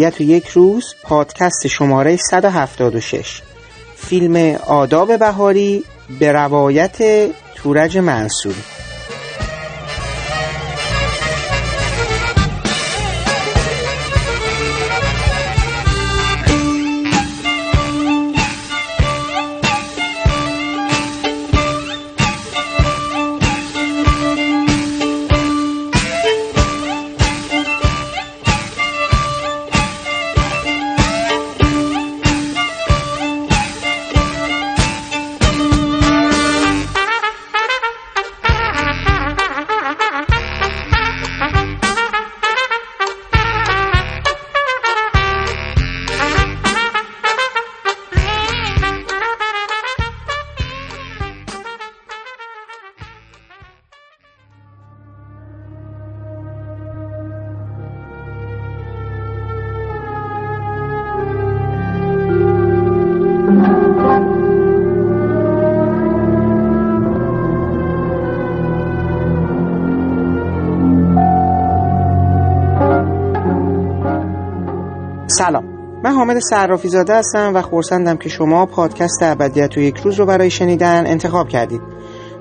و یک روز پادکست شماره 176 فیلم آداب بهاری به روایت تورج منصوری صرافی زاده هستم و خورسندم که شما پادکست ابدیت و یک روز رو برای شنیدن انتخاب کردید.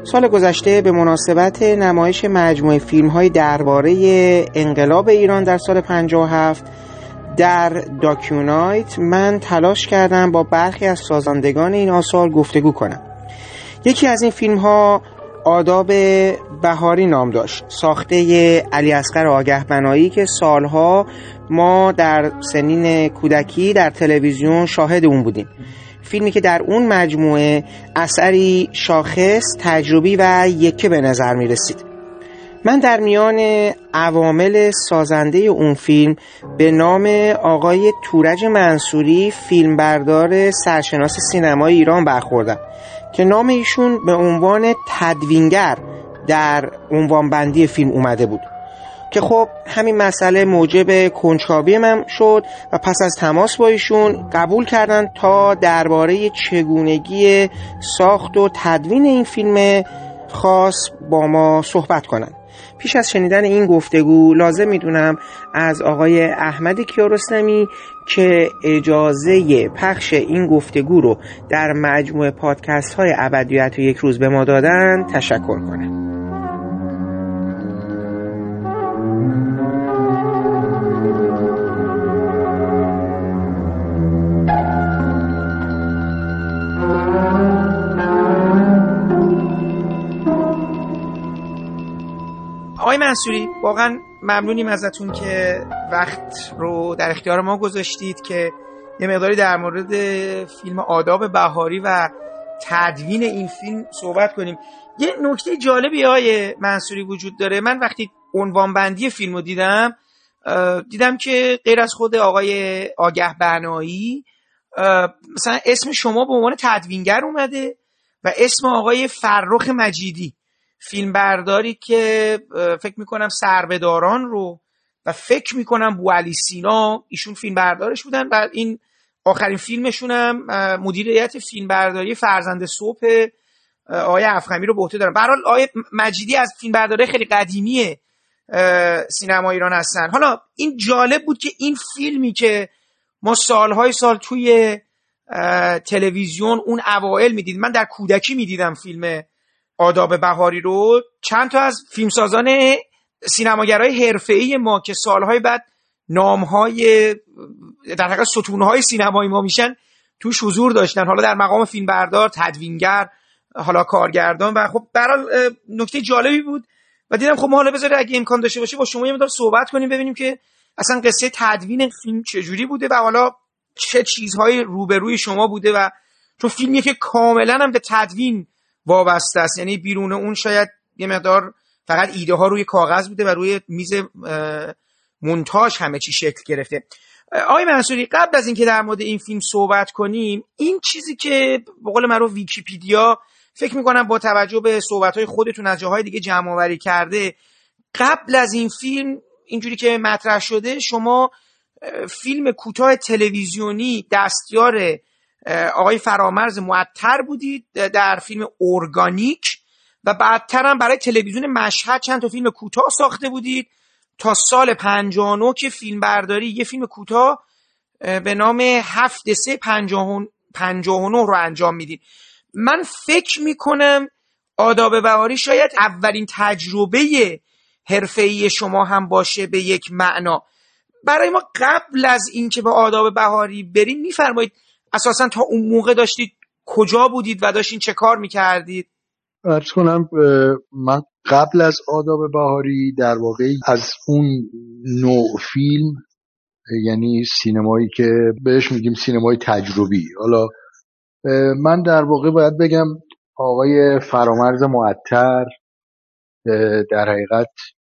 سال گذشته به مناسبت نمایش مجموعه فیلم های درباره انقلاب ایران در سال 57 در داکیونایت من تلاش کردم با برخی از سازندگان این آثار گفتگو کنم. یکی از این فیلم ها آداب بهاری نام داشت. ساخته علی اصغر آگه بنایی که سالها ما در سنین کودکی در تلویزیون شاهد اون بودیم. فیلمی که در اون مجموعه اثری شاخص تجربی و یکه به نظر می رسید. من در میان عوامل سازنده اون فیلم به نام آقای تورج منصوری فیلمبردار سرشناس سینمای ایران برخوردم. که نام ایشون به عنوان تدوینگر در عنوان بندی فیلم اومده بود. که خب همین مسئله موجب کنجکاوی من شد و پس از تماس با ایشون قبول کردن تا درباره چگونگی ساخت و تدوین این فیلم خاص با ما صحبت کنند. پیش از شنیدن این گفتگو لازم می‌دونم از آقای احمد کیارستمی که اجازه پخش این گفتگو رو در مجموعه پادکست های ابدیت یک روز به ما دادن تشکر کنم. منصوری واقعا ممنونیم ازتون که وقت رو در اختیار ما گذاشتید که یه مقداری در مورد فیلم آداب بهاری و تدوین این فیلم صحبت کنیم. یه نکته جالبی های منصوری وجود داره. من وقتی عنوان بندی فیلم رو دیدم دیدم که غیر از خود آقای آگه بنایی مثلا اسم شما به عنوان تدوینگر اومده و اسم آقای فرخ مجیدی. فیلم برداری که فکر می‌کنم سربداران رو و فکر می‌کنم بو علی سینا ایشون فیلم بردارش بودن و این آخرین فیلمشون هم مدیریت فیلم برداری فرزند صبح آقای افخمی رو به عهده دارن. برحال آقای مجیدی از فیلم برداری خیلی قدیمی سینما ایران هستن. حالا این جالب بود که این فیلمی که ما سالهای سال توی تلویزیون اون اوائل می‌دید من در کودکی می‌دیدم فیلم آداب بهاری رو چند تا از فیلمسازان سینماگرای حرفه‌ای ما که سالهای بعد نامهای در حقیقت ستونهای سینمایی ما میشن توش حضور داشتن. حالا در مقام فیلمبردار تدوینگر حالا کارگردان و خب برای نکته جالبی بود و دیدم خب ما حالا بذاره اگه امکان داشته باشه با شما یه مقدار صحبت کنیم ببینیم که اصلا قصه تدوین فیلم چجوری بوده و حالا چه چیزهای روبروی شما بوده و چون فیلمیه که کاملا هم به تدوین وابسته است. یعنی بیرون اون شاید یه مقدار فقط ایده ها روی کاغذ بوده و روی میز مونتاژ همه چی شکل گرفته. آقای منصوری قبل از اینکه در مورد این فیلم صحبت کنیم این چیزی که به قول معروف ویکیپیدیا فکر می‌کنم با توجه به صحبت های خودتون از جاهای دیگه جمع آوری کرده قبل از این فیلم اینجوری که مطرح شده شما فیلم کوتاه تلویزیونی دستیار آقای فرامرز معطر بودید در فیلم ارگانیک و بعدتر هم برای تلویزیون مشهد چند تا فیلم کوتاه ساخته بودید تا سال 59 که فیلم برداری یه فیلم کوتاه به نام هفت سه 59 رو انجام میدین من فکر می‌کنم آداب بهاری شاید اولین تجربه حرفه‌ای شما هم باشه به یک معنا. برای ما قبل از اینکه به آداب بهاری بریم میفرمایید اساسا تا اون موقع داشتید کجا بودید و داشتین چه کار می‌کردید؟ ارز کنم من قبل از آداب بهاری در واقع از اون نوع فیلم یعنی سینمایی که بهش میگیم سینمای تجربی. حالا من در واقع باید بگم آقای فرامرز معطر در حقیقت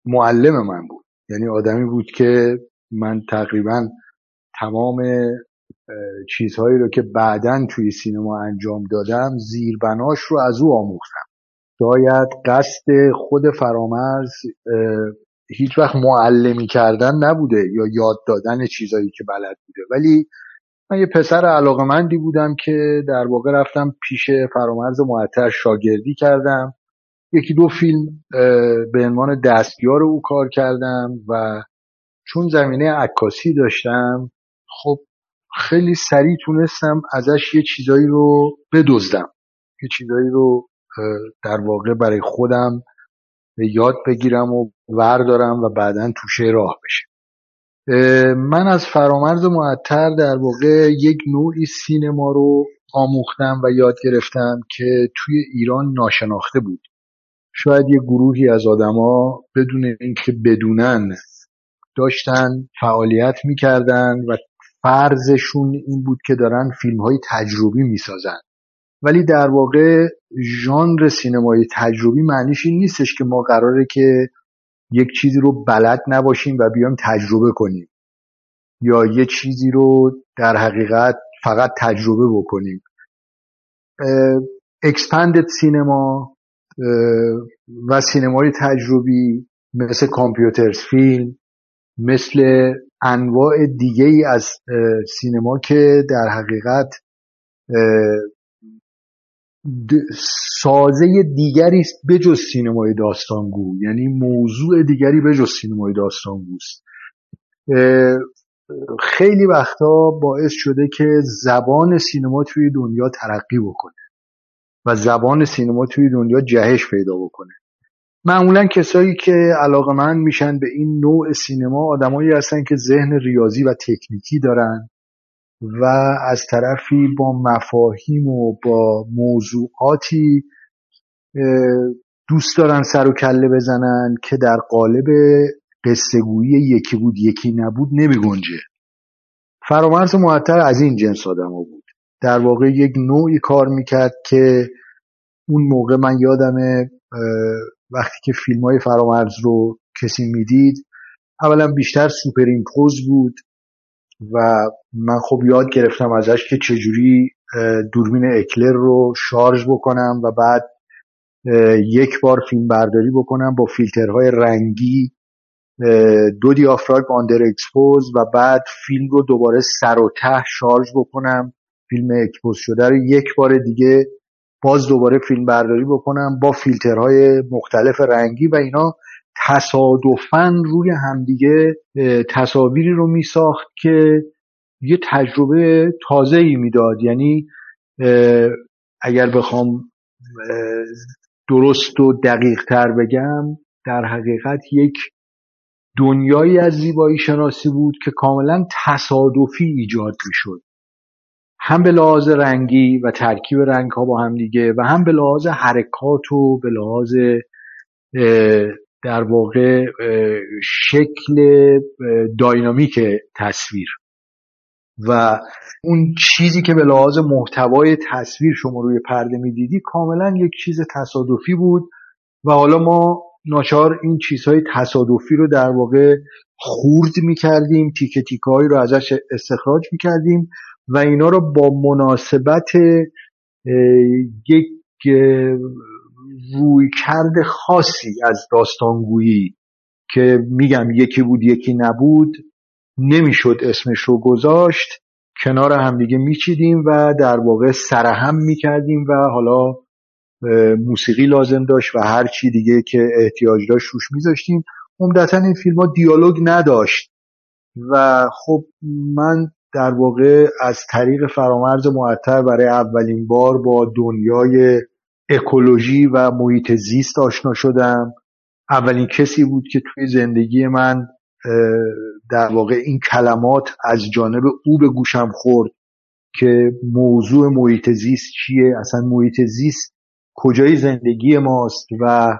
معلم من بود. یعنی آدمی بود که من تقریبا تمام چیزهایی رو که بعدا توی سینما انجام دادم زیربناش رو از او آموختم. شاید قصد خود فرامرز هیچ وقت معلمی کردن نبوده یا یاد دادن چیزایی که بلد بوده. ولی من یه پسر علاقمندی بودم که در واقع رفتم پیش فرامرز معطر شاگردی کردم. یکی دو فیلم به عنوان دستیار او کار کردم و چون زمینه عکاسی داشتم خب خیلی سریع تونستم ازش یه چیزایی رو بدزدم. یه چیزایی رو در واقع برای خودم یاد بگیرم و وردارم و بعدا توشه راه بشه. من از فرامرز معطر در واقع یک نوعی سینما رو آموختم و یاد گرفتم که توی ایران ناشناخته بود. شاید یه گروهی از آدما بدون اینکه بدونن داشتن فعالیت می‌کردن و فرضشون این بود که دارن فیلم های تجربی می‌سازن. ولی در واقع ژانر سینمای تجربی معنیش این نیستش که ما قراره که یک چیزی رو بلد نباشیم و بیایم تجربه کنیم. یا یه چیزی رو در حقیقت فقط تجربه بکنیم. expanded cinema و سینمای تجربی مثل computers film مثل انواع دیگه ای از سینما که در حقیقت سازه دیگری است بجز سینمای داستانگو. یعنی موضوع دیگری بجز سینمای داستانگوست خیلی وقتا باعث شده که زبان سینما توی دنیا ترقی بکنه و زبان سینما توی دنیا جهش پیدا بکنه. معمولا کسایی که علاقه من میشن به این نوع سینما آدمایی هستن که ذهن ریاضی و تکنیکی دارن و از طرفی با مفاهیم و با موضوعاتی دوست دارن سر و کله بزنن که در قالب قصهگویی یکی بود یکی نبود نمی گنجه فرامرز معطر از این جنس آدم بود. در واقع یک نوعی کار می‌کرد که اون موقع من یادمه وقتی که فیلم های فرامرز رو کسی می‌دید اولا بیشتر superimpose بود و من خب یاد گرفتم ازش که چجوری دوربین Éclair رو شارژ بکنم و بعد یک بار فیلم برداری بکنم با فیلترهای رنگی دو دیافراگم underexpose و بعد فیلم رو دوباره سر و ته شارژ بکنم. فیلم expose شده رو یک بار دیگه باز دوباره فیلم برداری بکنم با فیلترهای مختلف رنگی و اینا. تصادفا روی همدیگه تصاویری رو می ساخت که یه تجربه تازه ای می‌داد. یعنی اگر بخوام درست و دقیق تر بگم در حقیقت یک دنیایی از زیبایی شناسی بود که کاملا تصادفی ایجاد می شد هم به لحاظ رنگی و ترکیب رنگ ها با هم دیگه و هم به لحاظ حرکات و به لحاظ در واقع شکل داینامیک تصویر. و اون چیزی که به لحاظ محتوای تصویر شما روی پرده می‌دیدی کاملا یک چیز تصادفی بود و حالا ما ناچار این چیزهای تصادفی رو در واقع خورد می‌کردیم تیکه تیکه رو ازش استخراج می‌کردیم و اینا رو با مناسبت یک روی کرد خاصی از داستانگویی که میگم یکی بود یکی نبود نمی‌شد اسمش رو گذاشت. کنار همدیگه میچیدیم و در واقع سرهم می‌کردیم و حالا موسیقی لازم داشت و هر چی دیگه که احتیاج داشت روش میذاشتیم. عمدتا این فیلم ها دیالوگ نداشت و خب من در واقع از طریق فرامرز معطر برای اولین بار با دنیای اکولوژی و محیط زیست آشنا شدم. اولین کسی بود که توی زندگی من در واقع این کلمات از جانب او به گوشم خورد که موضوع محیط زیست چیه اصلا محیط زیست کجای زندگی ماست و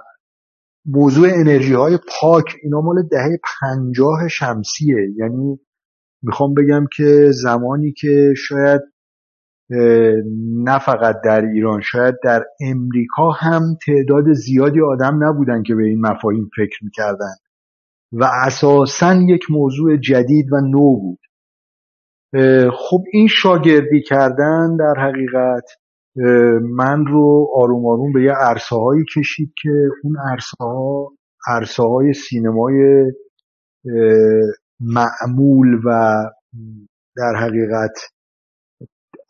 موضوع انرژی های پاک اینا مال دهه پنجاه شمسیه. یعنی می‌خوام بگم که زمانی که شاید نه فقط در ایران شاید در امریکا هم تعداد زیادی آدم نبودن که به این مفاهیم فکر می‌کردن. و اساسا یک موضوع جدید و نو بود. خب این شاگردی کردن در حقیقت من رو آروم آروم به یه عرصه هایی کشید که اون عرصه ها عرصه های سینمای معمول و در حقیقت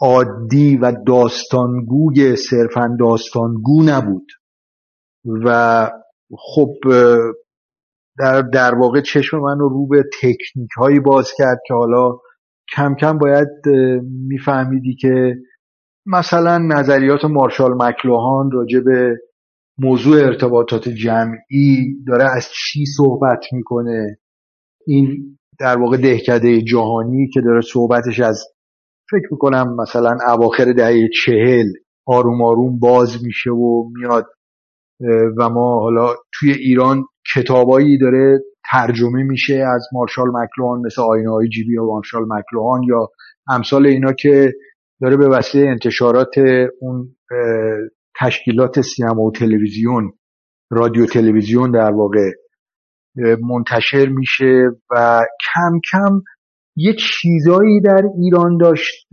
عادی و داستانگوی صرفا داستانگو نبود. و خب در, در واقع چشم من رو به تکنیک هایی باز کرد که حالا کم کم باید میفهمیدی که مثلا نظریات مارشال مکلوهان راجع به موضوع ارتباطات جمعی داره از چی صحبت می‌کنه. این در واقع دهکده جهانی که داره صحبتش از فکر می‌کنم مثلا اواخر دهه چهل آروم آروم باز میشه و میاد و ما حالا توی ایران کتابایی داره ترجمه میشه از مارشال مکلوهان مثل آینه های جیبی و مارشال مکلوهان یا امثال اینا که داره به وسیله انتشارات اون تشکیلات سینما و تلویزیون رادیو تلویزیون در واقع منتشر میشه و کم کم یه چیزایی در ایران داشت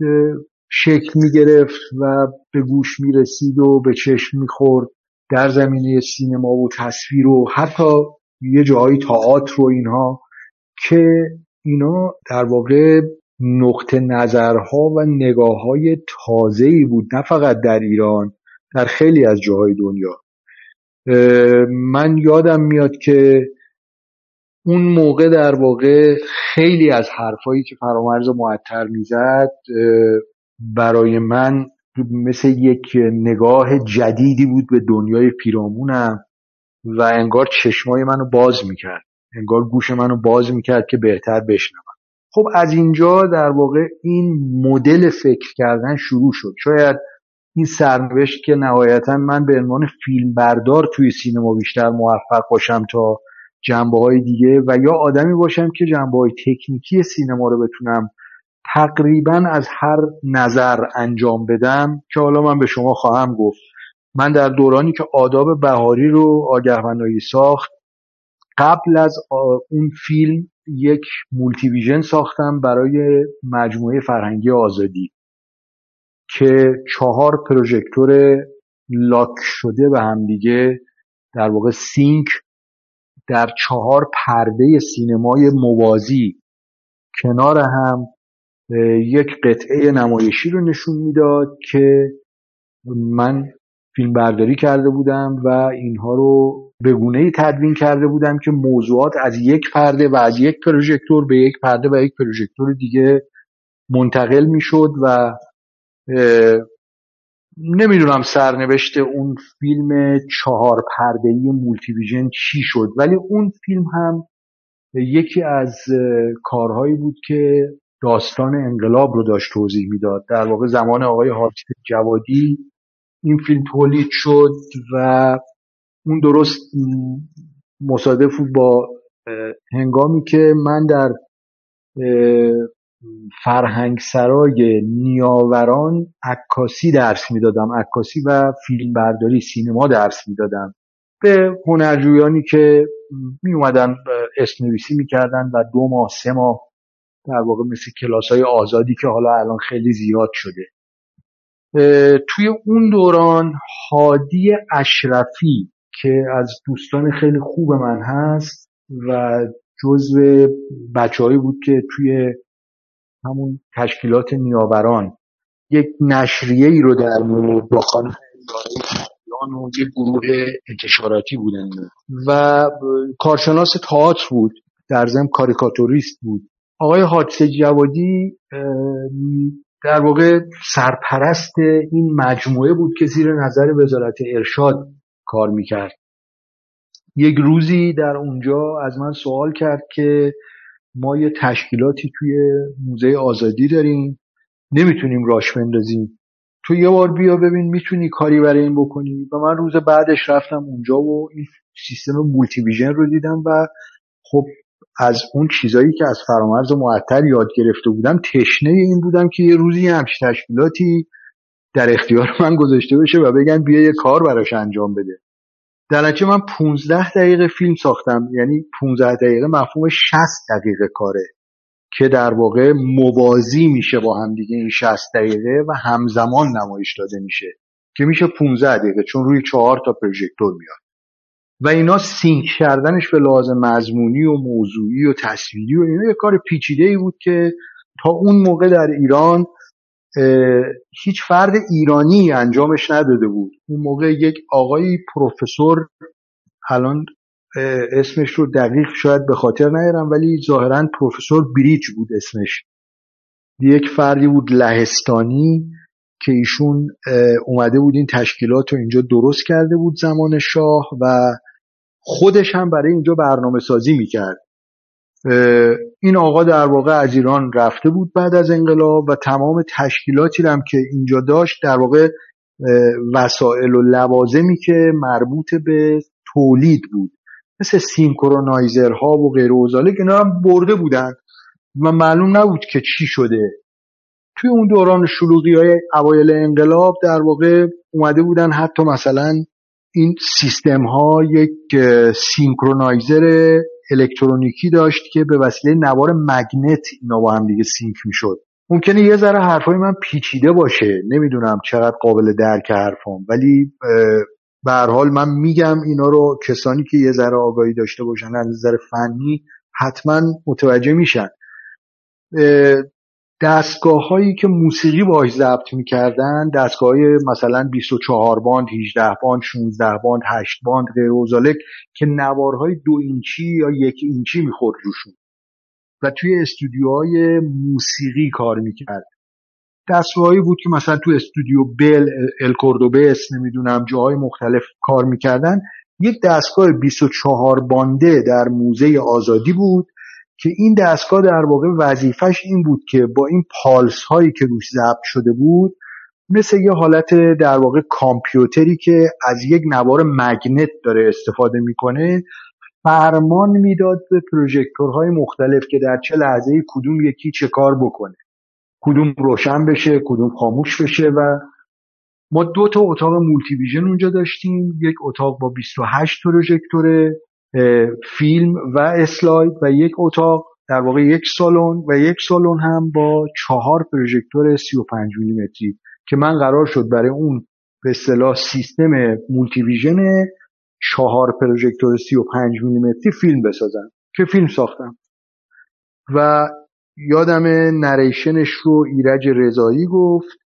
شکل می‌گرفت و به گوش می‌رسید و به چشم می‌خورد در زمینه سینما و تصویر و حتی یه جایی تئاتر و اینها که اینا در واقع نقطه نظرها و نگاه های تازه بود نه فقط در ایران در خیلی از جاهای دنیا. من یادم میاد که اون موقع در واقع خیلی از حرفایی که فرامرز معطر می‌زد برای من مثل یک نگاه جدیدی بود به دنیای پیرامونم و انگار چشمای منو باز می‌کرد. انگار گوش منو باز می‌کرد که بهتر بشنوم. خب از اینجا در واقع این مدل فکر کردن شروع شد. شاید این سرنوشت که نهایتا من به عنوان فیلم بردار توی سینما بیشتر موفق باشم تا جنبه های دیگه و یا آدمی باشم که جنبه های تکنیکی سینما رو بتونم تقریبا از هر نظر انجام بدم که حالا من به شما خواهم گفت. من در دورانی که آداب بهاری رو آگهمنایی ساخت قبل از اون فیلم یک multivision ساختم برای مجموعه فرهنگی آزادی که چهار پروژکتور lock شده به همدیگه در واقع sync در چهار پرده سینمای موازی کنار هم یک قطعه نمایشی رو نشون می‌داد که من فیلم برداری کرده بودم و اینها رو به گونه ای تدوین کرده بودم که موضوعات از یک پرده و از یک پروژکتور به یک پرده و یک پروژکتور دیگه منتقل می‌شد و نمی‌دونم سرنوشت اون فیلم چهار پرده مولتی ویژن چی شد ولی اون فیلم هم یکی از کارهایی بود که داستان انقلاب رو داشت توضیح می‌داد. در واقع زمان آقای حاجی جوادی این فیلم تولید شد و اون درست مصادف بود با هنگامی که من در فرهنگ سرای نیاوران عکاسی درس می‌دادم. عکاسی و فیلم برداری سینما درس می‌دادم. به هنرجویانی که می اومدن اسم نویسی می‌کردن و دو ماه سه ماه در واقع مثل کلاس های آزادی که حالا الان خیلی زیاد شده. توی اون دوران هادی اشرفی که از دوستان خیلی خوب من هست و جزو بچههایی بود که توی همون تشکیلات نیاوران. یک نشریه ای رو در مورد با خانم و یه گروه انتشاراتی بودن. و کارشناس تئاتر بود در ضمن کاریکاتوریست بود. آقای حادثه جوادی در واقع سرپرست این مجموعه بود که زیر نظر وزارت ارشاد کار می‌کرد. یک روزی در اونجا از من سوال کرد که ما یه تشکیلاتی توی موزه آزادی داریم. نمی‌تونیم راش بندازیم. تو یه بار بیا ببین می‌تونی کاری برای این بکنی. و من روز بعدش رفتم اونجا و این سیستم مولتی ویژن رو دیدم و خب از اون چیزایی که از فرامرز معطل یاد گرفته بودم تشنه این بودم که یه روزی همچین تشکیلاتی در اختیار من گذاشته بشه و بگن بیا یه کار براش انجام بده. در من 15 دقیقه فیلم ساختم. یعنی 15 دقیقه مفهوم 60 دقیقه کاره که در واقع موازی میشه با هم دیگه این 60 دقیقه و همزمان نمایش داده میشه که میشه 15 دقیقه چون روی چهار تا پروژکتور میاد. و اینا سینک کردنش به لازم مضمونی و موضوعی و تصویری و اینا یه کار پیچیده ای بود که تا اون موقع در ایران هیچ فرد ایرانی انجامش نداده بود. اون موقع یک آقای پروفسور الان اسمش رو دقیق شاید به خاطر نیارم ولی ظاهرا پروفسور بریج بود اسمش. یک فردی بود لهستانی که ایشون اومده بود این تشکیلات رو اینجا درست کرده بود زمان شاه و خودش هم برای اینجا برنامه سازی می‌کرد. این آقا در واقع از ایران رفته بود بعد از انقلاب و تمام تشکیلاتی هم که اینجا داشت در واقع وسایل و لوازمی که مربوط به تولید بود مثل سینکرونایزرها و غیر که هم برده بودن و معلوم نبود که چی شده. توی اون دوران شلوغی های اوایل انقلاب در واقع اومده بودن حتی مثلا این سیستم ها یک synchronizer الکترونیکی داشت که به وسیله نوار magnet اینا با هم دیگه sync می‌شد. ممکنه یه ذره حرفای من پیچیده باشه نمی‌دونم چقدر قابل درک حرفام ولی به حال من میگم اینا رو کسانی که یه ذره آگاهی داشته باشن از نظر فنی حتما متوجه میشن. دستگاه هایی که موسیقی باش ضبط می‌کردن دستگاه های مثلا 24 باند 18 باند 16 باند 8 باند غیر که نوارهای دو اینچی یا یک اینچی می‌خورد روشون. و توی استودیوهای موسیقی کار می‌کرد. دستگاهی بود که مثلا تو استودیو بل الکوردوبس نمی‌دونم جاهای مختلف کار می‌کردن. یک دستگاه 24 بانده در موزه آزادی بود. که این دستگاه در واقع وظیفش این بود که با این پالس هایی که روش ضبط شده بود مثل یه حالت در واقع کامپیوتری که از یک نوار magnet داره استفاده می‌کنه فرمان می‌داد به پروژکتورهای مختلف که در چه لحظه کدوم یکی چه کار بکنه. کدوم روشن بشه کدوم خاموش بشه و ما دو تا اتاق multivision اونجا داشتیم. یک اتاق با 28 پروژکتور فیلم و اسلاید و یک اتاق در واقع یک سالن و یک سالن هم با چهار پروژکتور 35 میلیمتری که من قرار شد برای اون به اصطلاح سیستم مولتی ویژن چهار پروژکتور 35 میلیمتری فیلم بسازم که فیلم ساختم. و یادم نریشنش رو ایرج رضایی گفت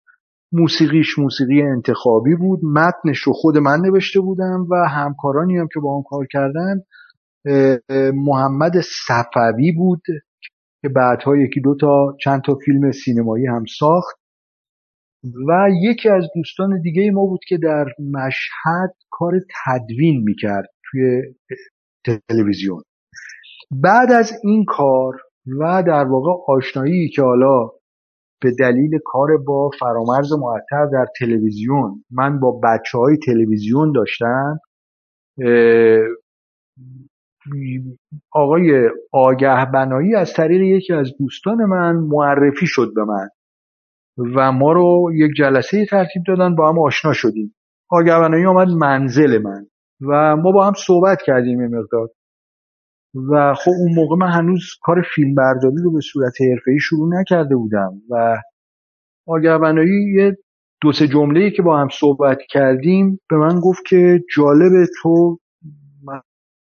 موسیقیش موسیقی انتخابی بود. متنش رو خود من نوشته بودم و همکارانی هم که با هم کار کردن محمد صفوی بود که بعدها یکی دو تا چند تا فیلم سینمایی هم ساخت. و یکی از دوستان دیگه ما بود که در مشهد کار تدوین می‌کرد توی تلویزیون. بعد از این کار و در واقع آشنایی که حالا به دلیل کار با فرامرز معطر در تلویزیون. من با بچه های تلویزیون داشتم. آقای آگه بنایی از طریق یکی از دوستان من معرفی شد به من و ما رو یک جلسه ترتیب دادن با هم آشنا شدیم. آگه بنایی آمد منزل من و ما با هم صحبت کردیم این مقدار. و خب اون موقع من هنوز کار فیلم برداری رو به صورت حرفه‌ای شروع نکرده بودم و آگر بنایی یه دو سه جمله که با هم صحبت کردیم به من گفت که جالب تو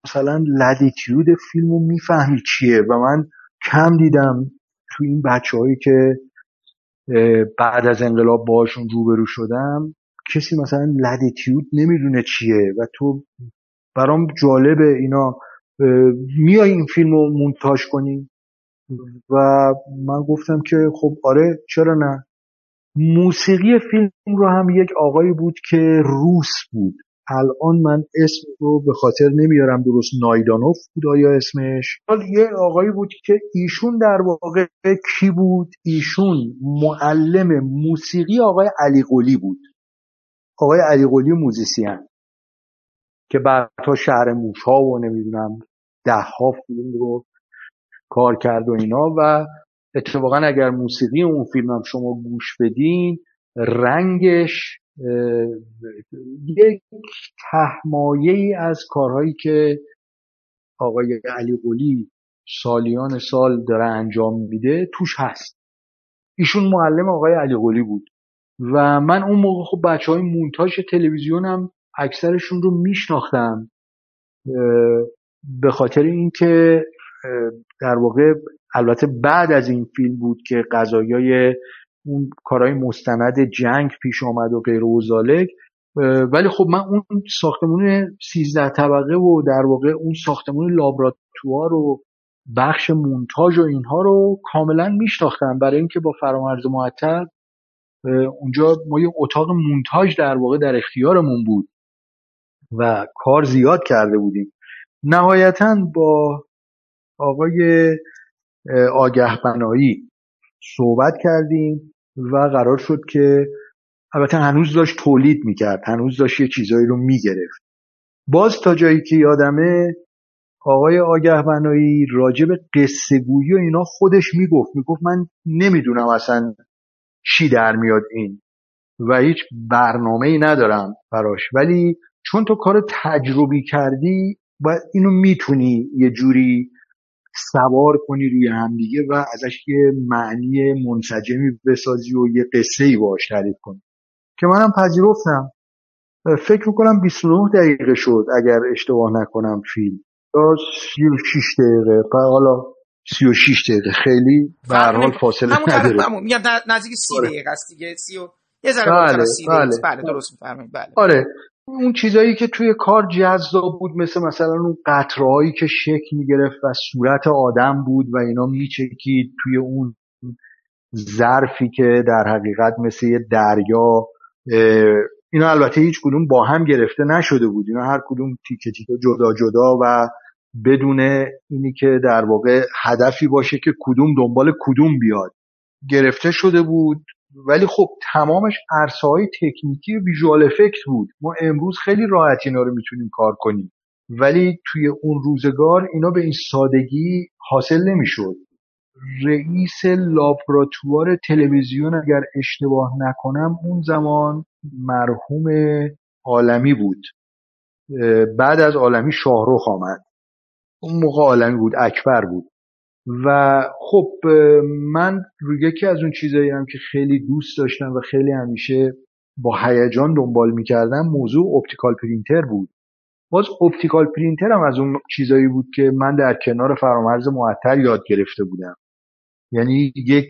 مثلا لدیتیود فیلم رو می‌فهمی چیه و من کم دیدم تو این بچه هایی که بعد از انقلاب باشون روبرو شدم کسی مثلا لدیتیود نمی‌دونه چیه و تو برام جالبه اینا. میای این فیلم رو مونتاژ کنی؟ و من گفتم که خب آره چرا نه؟ موسیقی فیلم رو هم یک آقایی بود که روس بود. الان من اسم رو به خاطر نمیارم درست نایدانوف بود آیا اسمش؟ یه آقایی بود که ایشون در واقع کی بود؟ ایشون معلم موسیقی آقای علی قلی بود. آقای علی قلی موزیسین. که بعدها شهر موشا و نمی‌دونم ده ها فیلم رو کار کرد و اینا و اتفاقا اگر موسیقی اون فیلم هم شما گوش بدین رنگش یک تهمایه ای از کارهایی که آقای علی قلی سالیان سال داره انجام میده توش هست. ایشون معلم آقای علی قلی بود و من اون موقع خب بچه های مونتاژ تلویزیونم اکثرشون رو میشناختم به خاطر اینکه در واقع البته بعد از این فیلم بود که قضایای اون کارهای مستند جنگ پیش آمد و غیر و ولی خب من اون ساختمون 13 طبقه و در واقع اون ساختمون لابراتوار و بخش مونتاژ و اینها رو کاملا میشناختم برای اینکه با فرامرز معطل اونجا ما یه اتاق مونتاژ در واقع در اختیارمون بود. و کار زیاد کرده بودیم. نهایتا با آقای آگه بنایی صحبت کردیم و قرار شد که البته هنوز داشت تولید می‌کرد هنوز داشت یه چیزایی رو می‌گرفت. باز تا جایی که یادمه آقای آگه بنایی راجع به قصه و اینا خودش می‌گفت. می‌گفت من نمی‌دونم اصلا چی در میاد این و هیچ برنامه ای ندارم براش. ولی چون تو کار تجربی کردی و اینو می‌تونی یه جوری سوار کنی روی همدیگه و ازش یه معنی منسجمی بسازی و یه قصه ای باش تعریف کنی. که منم پذیرفتم. فکر می‌کنم 29 دقیقه شد اگر اشتباه نکنم فیلم. یا 36 دقیقه. حالا 36 دقیقه. خیلی به هر حال فاصله نداره. میگم نزدیک 30 آره. دقیقه است دیگه. 30 یه ذره بله, بله. بله درست میفرمایید بله. آره. اون چیزایی که توی کار جذاب بود مثل مثلا اون قطرهایی که شکل می‌گرفت و صورت آدم بود و اینا میچکید توی اون ظرفی که در حقیقت مثل یه دریا اینا البته هیچ کدوم با هم گرفته نشده بود. اینا هر کدوم تیکه تیکه جدا جدا و بدون اینی که در واقع هدفی باشه که کدوم دنبال کدوم بیاد. گرفته شده بود. ولی خب تمامش عرصه های تکنیکی و ویژوال افکت بود. ما امروز خیلی راحت اینا رو می‌تونیم کار کنیم. ولی توی اون روزگار اینا به این سادگی حاصل نمی‌شد. رئیس لابراتوار تلویزیون اگر اشتباه نکنم اون زمان مرحوم عالمی بود. بعد از عالمی شاهروخ آمد. اون موقع عالمی بود اکبر بود. و خب من یکی از اون چیزایی هم که خیلی دوست داشتم و خیلی همیشه با هیجان دنبال می‌کردم موضوع optical printer بود. باز optical printer هم از اون چیزایی بود که من در کنار فرامرز معطر یاد گرفته بودم. یعنی یک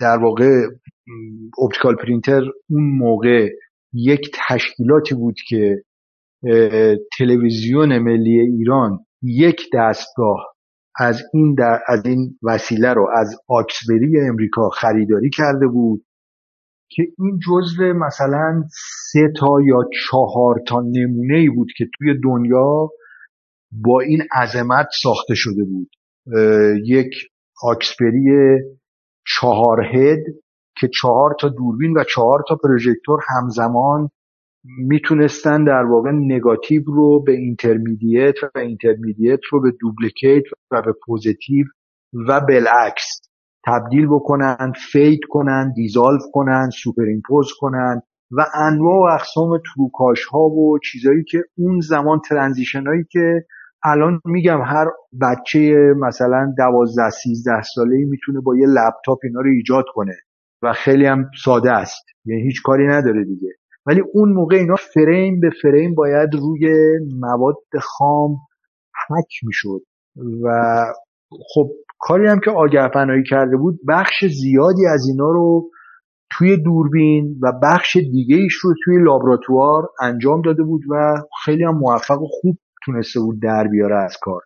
در واقع optical printer اون موقع یک تشکیلاتی بود که تلویزیون ملی ایران یک دستگاه از این در از این وسیله رو از Oxberry امریکا خریداری کرده بود که این جزو مثلا سه تا یا چهار تا نمونه ای بود که توی دنیا با این عظمت ساخته شده بود. یک Oxberry چهار head که چهار تا دوربین و چهار تا پروژکتور همزمان می‌تونستن در واقع نگاتیو رو به intermediate و intermediate رو به duplicate و به پوزیتیو و بالعکس تبدیل بکنن fade کنن dissolve کنن superimpose کنن و انواع و اقسام تروکاژ ها و چیزایی که اون زمان transition هایی که الان میگم هر بچه مثلا دوازده سیزده ساله می‌تونه با یه لپتاپ اینا رو ایجاد کنه و خیلی هم ساده است. یعنی هیچ کاری نداره دیگه. ولی اون موقع اینا فریم به فریم باید روی مواد خام حک می‌شد. و خب کاری هم که آگه پناهی کرده بود بخش زیادی از اینا رو توی دوربین و بخش دیگه ایش رو توی لابراتوار انجام داده بود و خیلی هم موفق و خوب تونسته بود در بیاره از کار.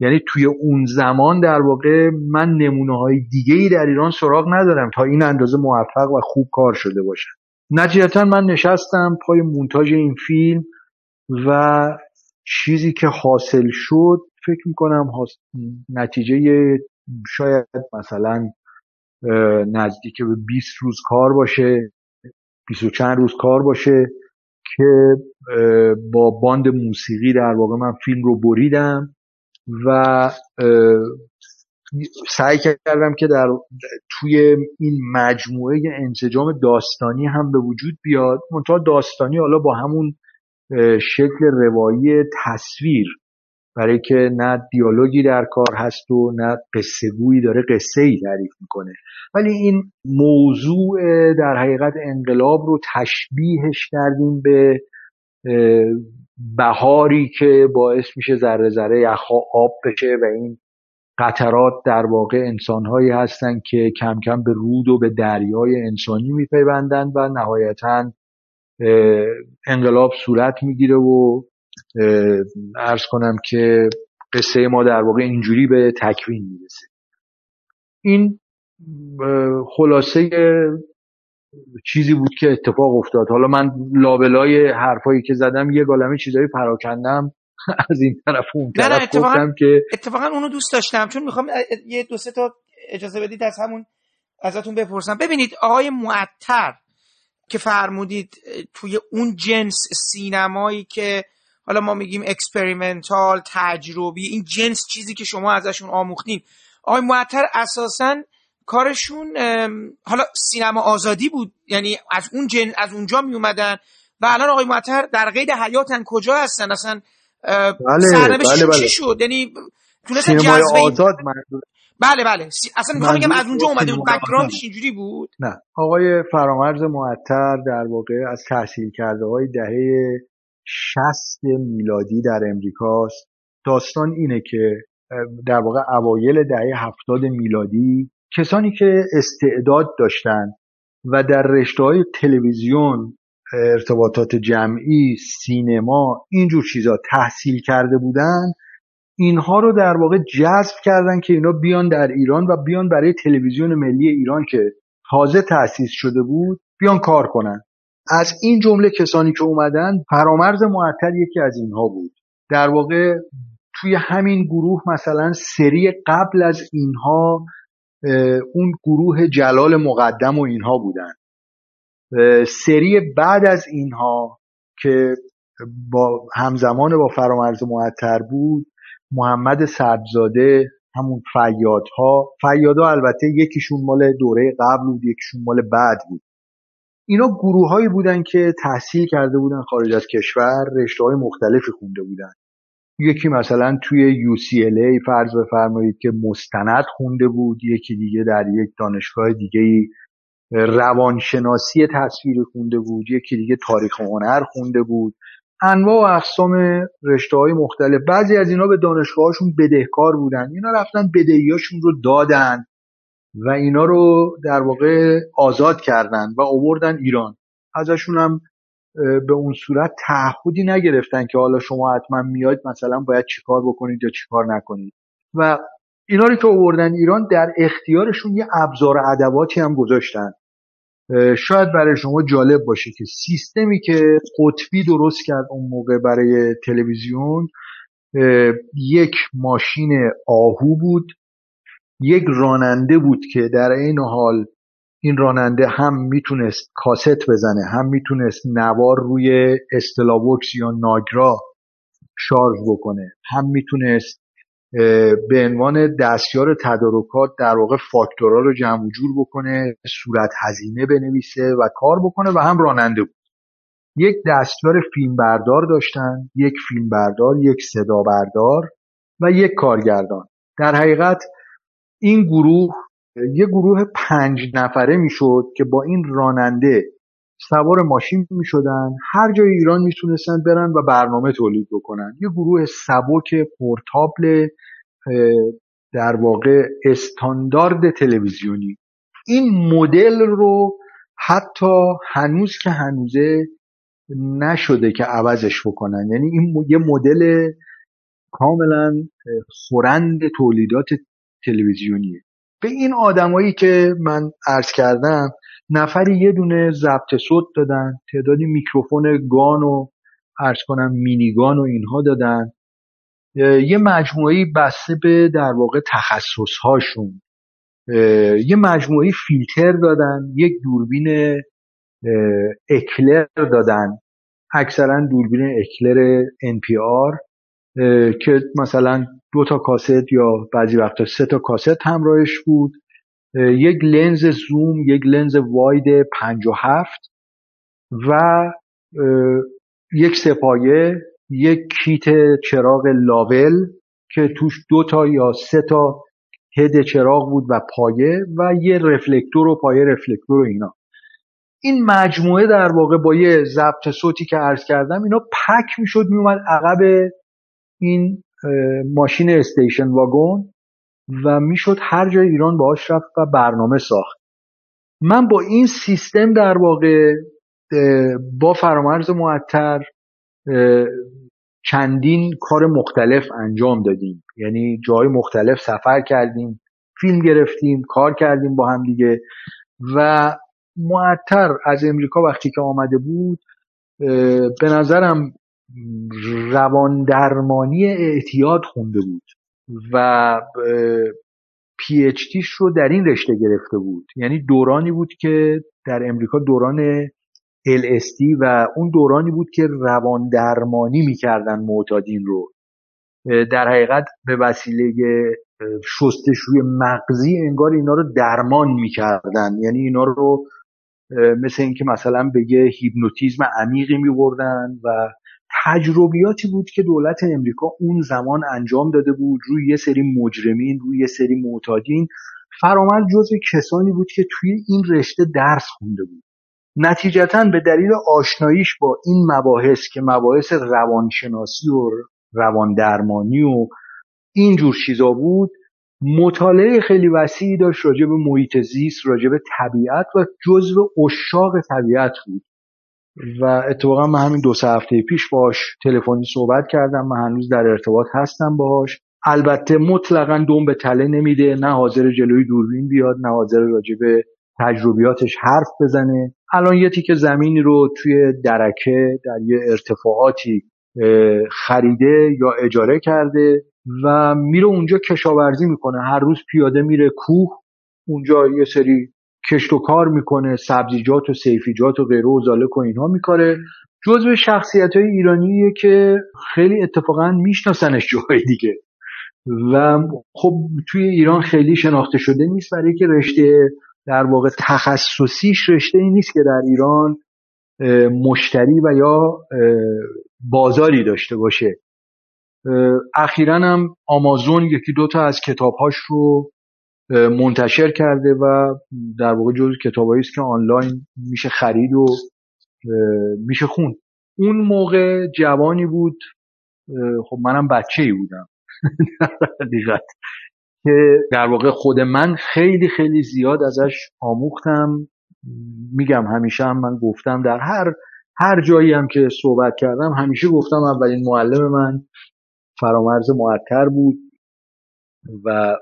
یعنی توی اون زمان در واقع من نمونه های دیگه ای در ایران سراغ ندارم تا این اندازه موفق و خوب کار شده باشه نتیجتا من نشستم پای مونتاژ این فیلم و چیزی که حاصل شد فکر می‌کنم نتیجه شاید مثلا نزدیک به 20 روز کار باشه 20 و چند روز کار باشه که با باند موسیقی در واقع من فیلم رو بریدم و سعی کردم که در توی این مجموعه انسجام داستانی هم به وجود بیاد. منتها داستانی حالا با همون شکل روایی تصویر. برای که نه دیالوگی در کار هست و نه قصه گویی داره قصه ای تعریف می‌کنه. ولی این موضوع در حقیقت انقلاب رو تشبیهش کردیم به بهاری که باعث میشه ذره ذره یخها آب بشه و این قطرات در واقع انسانهایی هستند که کم کم به رود و به دریای انسانی میپیوندند و نهایتا انقلاب صورت می‌گیره و ارز کنم که قصه ما در واقع اینجوری به تکوین می‌رسه. این خلاصه چیزی بود که اتفاق افتاد. حالا من لابلای حرفایی که زدم یه گالمه چیزایی پراکندم. از این طرف اون طرف نه نه اتفاقا, که اتفاقا اونو دوست داشتم چون می‌خوام یه دو سه تا اجازه بدید از همون ازتون بپرسم. ببینید آقای معطر که فرمودید توی اون جنس سینمایی که حالا ما میگیم experimental تجربی این جنس چیزی که شما ازشون آموختین آقای معطر اساسا کارشون حالا سینما آزادی بود یعنی از اون جن از اونجا می اومدن و الان آقای معطر در قید حیاتن کجا هستن؟ اصلا بله بله بله. چی شد؟ یعنی تونستن جذب آزاد بله بله. اصلا می‌خوام بگم از اونجا اومده بود. بک‌گراندش اینجوری بود؟ نه. آقای فرامرز معطر در واقع از تحصیل کرده های دهه 60 میلادی در امریکاست. داستان اینه که در واقع اوایل دهه 70 میلادی کسانی که استعداد داشتن و در رشته های تلویزیون ارتباطات جمعی سینما اینجور چیزا تحصیل کرده بودن اینها رو در واقع جذب کردن که اینا بیان در ایران و بیان برای تلویزیون ملی ایران که تازه تأسیس شده بود بیان کار کنن. از این جمله کسانی که اومدن فرامرز معطل یکی از اینها بود. در واقع توی همین گروه مثلا سری قبل از اینها اون گروه جلال مقدم و اینها بودن. سری بعد از اینها که با همزمان با فرامرز معطر بود محمد سبزاده همون فیادها فیادها البته یکیشون مال دوره قبل بود یکیشون مال بعد بود. اینا گروه هایی بودن که تحصیل کرده بودن خارج از کشور رشته های مختلفی خونده بودن. یکی مثلا توی UCLA فرض بفرمایید که مستند خونده بود یکی دیگه در یک دانشگاه دیگه روانشناسی تصویر خونده بود یکی دیگه تاریخ هنر خونده بود. انواع و اقسام رشته های مختلف. بعضی از اینا به دانشگاهشون بدهکار بودن. اینا رفتن بدهیاشون رو دادن و اینا رو در واقع آزاد کردن و آوردن ایران. ازشون هم به اون صورت تعهدی نگرفتن که حالا شما حتما میاد مثلا باید چیکار بکنید یا چیکار نکنید. و اینا رو که آوردن ایران در اختیارشون یه ابزار ادواتی هم گذاشتن. شاید برای شما جالب باشه که سیستمی که قطبی درست کرد اون موقع برای تلویزیون یک ماشین آهو بود یک راننده بود که در این حال این راننده هم می‌تونست کاست بزنه هم می‌تونست نوار روی استلاوکس یا ناگرا شارژ بکنه هم می‌تونست به عنوان دستیار تدارکات در واقع فاکتورها رو جمع جور بکنه صورت هزینه بنویسه و کار بکنه و هم راننده بود. یک دستیار فیلم بردار داشتن یک فیلم بردار یک صدا بردار و یک کارگردان. در حقیقت این گروه یه گروه پنج نفره می‌شد که با این راننده سوار ماشین می شدن هر جای ایران می‌تونستن برن و برنامه تولید بکنن. یه گروه سبک پورتابل در واقع استاندارد تلویزیونی. این مدل رو حتی هنوز که هنوزه نشده که عوضش بکنن. یعنی این یه مدل کاملا خورند تولیدات تلویزیونیه. به این آدمایی که من عرض کردم نفری یه دونه ضبط صوت دادن تعدادی میکروفون گان و عرض کنم مینیگان و اینها دادن. یه مجموعی بسته به در واقع تخصص هاشون یه مجموعه فیلتر دادن یک دوربین اکلر دادن. اکثرا دوربین اکلر NPR که مثلا دو تا کاست یا بعضی وقتا سه تا کاست همراهش بود. یک لنز زوم یک لنز واید پنج و هفت و یک سپایه یک کیت چراغ لاول که توش دو تا یا سه تا هد چراغ بود و پایه و یه رفلکتور و پایه رفلکتور و اینا. این مجموعه در واقع با یه ضبط صوتی که عرض کردم اینا پک می‌شد میومد عقب این ماشین استیشن واگن. و می‌شد هر جای ایران باهاش رفت و برنامه ساخت. من با این سیستم در واقع با فرامرز معطر چندین کار مختلف انجام دادیم. یعنی جای مختلف سفر کردیم فیلم گرفتیم کار کردیم با هم دیگه. و معطر از امریکا وقتی که آمده بود به نظرم روان درمانی اعتیاد خونده بود. و پی اچ رو در این رشته گرفته بود. یعنی دورانی بود که در امریکا دوران LSD و اون دورانی بود که روان درمانی می‌کردن معتادین رو. در حقیقت به وسیله شستشوی مغزی انگار اینا رو درمان می‌کردن. یعنی اینا رو مثل اینکه مثلا به یه هیپنوتیزم عمیقی میبردن و تجربیاتی بود که دولت امریکا اون زمان انجام داده بود روی یه سری مجرمین روی یه سری معتادین. فرامرز جزو کسانی بود که توی این رشته درس خونده بود. نتیجتا به دلیل آشناییش با این مباحث که مباحث روانشناسی و روان درمانی و اینجور چیزا بود مطالعه خیلی وسیعی داشت راجع به محیط زیست راجع به طبیعت و جزو اشاق طبیعت بود. و اتفاقا من همین دو سه هفته پیش باش تلفنی صحبت کردم. من هنوز در ارتباط هستم باش البته مطلقا دوم به تله نمیده. نه حاضر جلوی دوربین بیاد نه حاضر راجع به تجربیاتش حرف بزنه. الان یه تیک زمینی رو توی درکه در یه ارتفاعاتی خریده یا اجاره کرده و میره اونجا کشاورزی می‌کنه. هر روز پیاده میره کوه. اونجا یه سری کشت و کار می‌کنه سبزیجات و سیفیجات و غیره و زالک و اینها میکاره. جزو شخصیت های ایرانیه که خیلی اتفاقا میشناسنش جاهای دیگه. و خب توی ایران خیلی شناخته شده نیست برای که رشته در واقع تخصصیش رشته ای نیست که در ایران مشتری و یا بازاری داشته باشه. اخیرا هم آمازون یکی دوتا از کتابهاش رو منتشر کرده و در واقع جز کتابایی است که آنلاین میشه خرید و میشه خون اون موقع جوانی بود خب منم بچه ای بودم. در که در واقع خود من خیلی خیلی زیاد ازش آموختم. میگم همیشه هم من گفتم در هر هر جایی هم که صحبت کردم همیشه گفتم اولین معلم من فرامرز معطر بود. و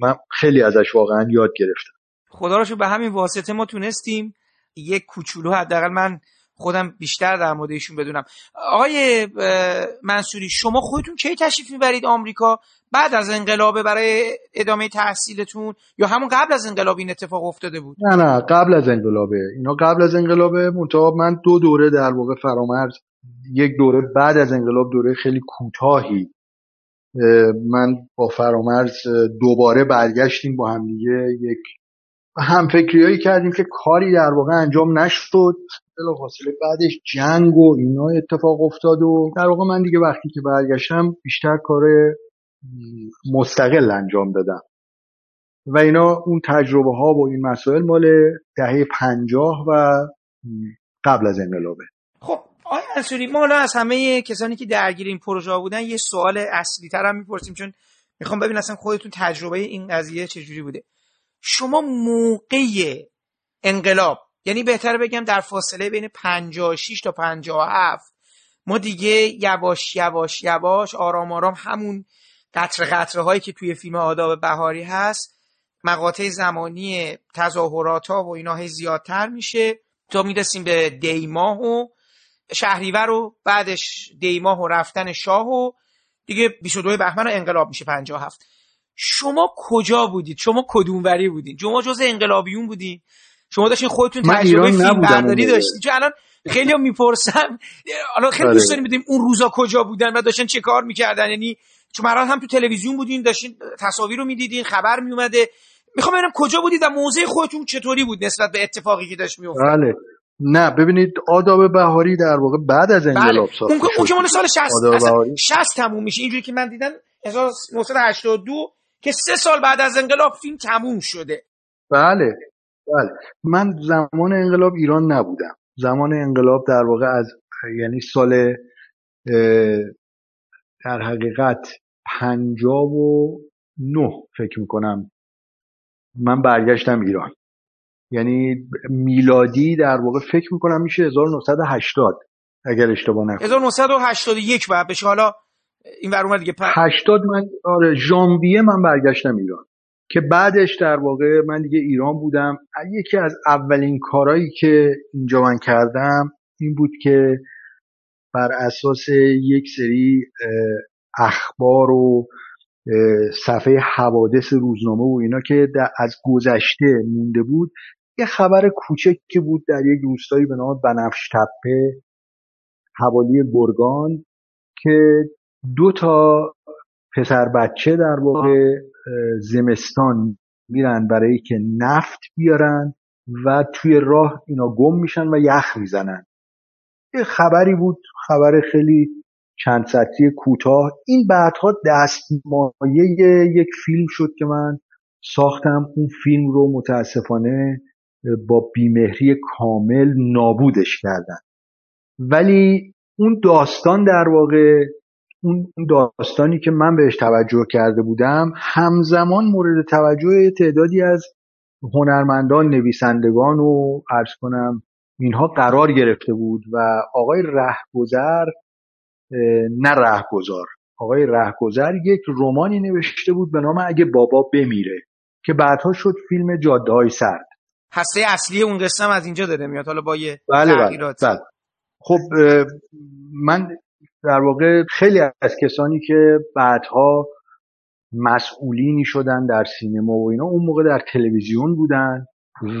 من خیلی ازش واقعا یاد گرفتم. خدا رو به همین واسطه ما تونستیم یک کوچولو حداقل من خودم بیشتر در مورد ایشون بدونم. آقای منصوری شما خودتون کی تشریف می‌برید آمریکا بعد از انقلابه برای ادامه تحصیلتون یا همون قبل از انقلاب این اتفاق افتاده بود؟ نه نه قبل از انقلابه اینا قبل از انقلابه منتها من دو دوره در واقع فرامرز یک دوره بعد از انقلاب دوره خیلی کوتاهی من با فرامرز دوباره برگشتیم با همدیگه یک هم هایی کردیم که کاری در واقع انجام نشد. حاصل بعدش جنگ و اینا اتفاق افتاد و در واقع من دیگه وقتی که برگشتم بیشتر کار مستقل انجام دادم. و اینا اون تجربه ها و این مسائل مال دهه پنجاه و قبل از انقلابه. آیا انصوری ما حالا از همه کسانی که درگیر این پروژه بودن یه سوال اصلی تر هم می‌پرسیم چون می‌خوام ببین اصلا خودتون تجربه این قضیه چجوری بوده. شما موقع انقلاب یعنی بهتر بگم در فاصله بین 56 تا 57 ما دیگه یواش یواش یواش آرام آرام همون قطر قطره هایی که توی فیلم آداب بهاری هست مقاطع زمانی تظاهرات ها و اینا زیادتر میشه تا می‌رسیم به دیماه و شهریور و بعدش دیماه و رفتن شاه و دیگه 22 بهمن انقلاب میشه 57 شما کجا بودید؟ شما کدوموری بودید شما جز انقلابیون بودید شما داشتین خودتون تجربه فیلم برداری داشتید چون الان خیلی هم می‌پرسم. الان خیلی دوست داریم بدیم اون روزا کجا بودن و داشتن چه کار می‌کردن؟ یعنی چون مرات هم تو تلویزیون بودین داشتین تصاویر رو می‌دیدین خبر میومده می‌خوام ببینم کجا بودید و موضع خودتون چطوری بود نسبت به اتفاقی که داشت میافتاد؟ بله. نه ببینید آداب بهاری در واقع بعد از انقلاب بله. ساخته اون, اون که مال سال 60 60 تموم میشه. اینجوری که من دیدم 1982 که سه سال بعد از انقلاب فیلم تموم شده. بله بله. من زمان انقلاب ایران نبودم. زمان انقلاب در واقع از یعنی سال در حقیقت پنجاب و نه فکر می‌کنم. من برگشتم ایران. یعنی میلادی در واقع فکر می‌کنم میشه 1980 اگر اشتباه نکنم. 1981 بعد بشه حالا این ور دیگه. 80 من آره ژانویه من برگشتم ایران که بعدش در واقع من دیگه ایران بودم. یکی از اولین کارهایی که اینجا من کردم این بود که بر اساس یک سری اخبار و صفحه حوادث روزنامه و اینا که از گذشته مونده بود یه خبر کوچکی بود در یک روستایی به نام بنفش تپه حوالی گرگان که دو تا پسر بچه در واقع زمستان میرن برای که نفت بیارن و توی راه اینا گم میشن و یخ می‌زنن. یه خبری بود خبر خیلی چند سطری کوتاه. این بعدها دستمایه یک فیلم شد که من ساختم. اون فیلم رو متاسفانه با بیمهری کامل نابودش کردن. ولی اون داستان در واقع اون داستانی که من بهش توجه کرده بودم همزمان مورد توجه تعدادی از هنرمندان نویسندگان و عرض کنم اینها قرار گرفته بود و آقای رهگذر نه رهگذار آقای رهگذر یک رومانی نوشته بود به نام اگه بابا بمیره که بعدها شد فیلم جاده های سرد. هسته اصلی اون قسم از اینجا داره میاد حالا با یه بله بله, بله. خب من در واقع خیلی از کسانی که بعدها مسئولینی شدن در سینما و اینا اون موقع در تلویزیون بودن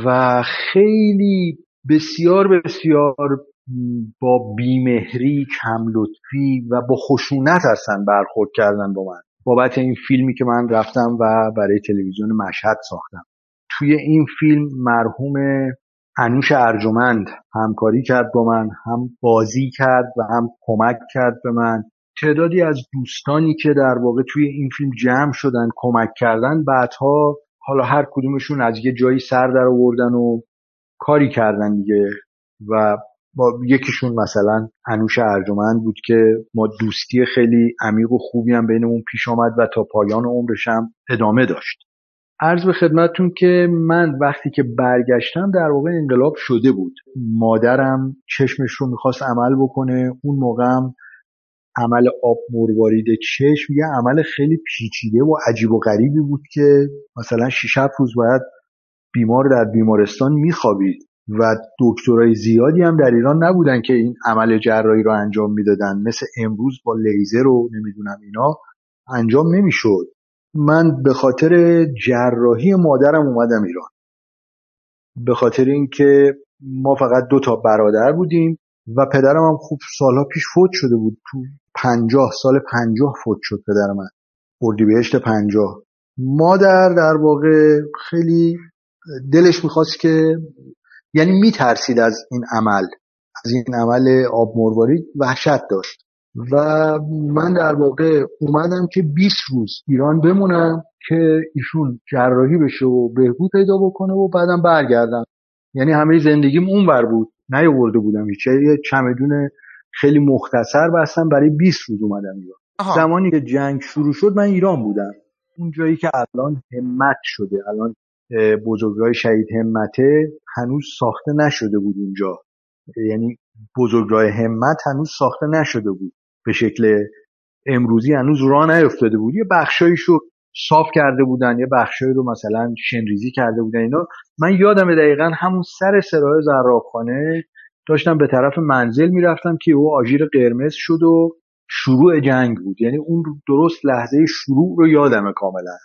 و خیلی بسیار بسیار با بیمهری کم لطفی و با خشونت هستن برخورد کردن با من. بابت این فیلمی که من رفتم و برای تلویزیون مشهد ساختم. توی این فیلم مرحوم انوش ارجمند همکاری کرد با من هم بازی کرد و هم کمک کرد به من. تعدادی از دوستانی که در واقع توی این فیلم جمع شدن کمک کردن بعدها حالا هر کدومشون از یه جایی سر در آوردن و کاری کردن دیگه. و با یکیشون مثلا انوش ارجمند بود که ما دوستی خیلی عمیق و خوبی هم بینمون پیش آمد و تا پایان عمرشم ادامه داشت. عرض به خدمتتون که من وقتی که برگشتم در واقع انقلاب شده بود. مادرم چشمش رو می‌خواست عمل بکنه. اون موقعم عمل آب مروارید چشم یه عمل خیلی پیچیده و عجیب و غریبی بود که مثلا 6 روز باید بیمار در بیمارستان میخوابید و دکترای زیادی هم در ایران نبودن که این عمل جراحی رو انجام می‌دادن. مثل امروز با لیزر و نمی‌دونم اینا انجام نمی‌شد. من به خاطر جراحی مادرم اومدم ایران. به خاطر اینکه ما فقط دو تا برادر بودیم و پدرم هم خوب سالها پیش فوت شده بود. تو پنجاه سال پنجاه فوت شد پدر من. اردیبهشت پنجاه. مادر در واقع خیلی دلش می‌خواست که یعنی میترسید از این عمل از این عمل آب مروارید وحشت داشت. و من در واقع اومدم که 20 روز ایران بمونم که ایشون جراحی بشه و بهبود پیدا بکنه و بعدم برگردم. یعنی همه زندگیم اون بر بود. نیاورده بودم هیچ. یه چمدون خیلی مختصر بستم. برای 20 روز اومدم ایران. زمانی که جنگ شروع شد من ایران بودم. اون جایی که الان همت شده. الان بزرگراه شهید همته هنوز ساخته نشده بود اونجا. یعنی بزرگراه همت هنوز ساخته نشده بود. به شکل امروزی هنوز راه نیفتاده بود. یه بخشایشو صاف کرده بودن یه بخشایی رو مثلا شنریزی کرده بودن اینا. من یادم دقیقا همون سر سرای زرابخانه داشتم به طرف منزل می‌رفتم که او آژیر قرمز شد و شروع جنگ بود. یعنی اون درست لحظه شروع رو یادمه کاملا.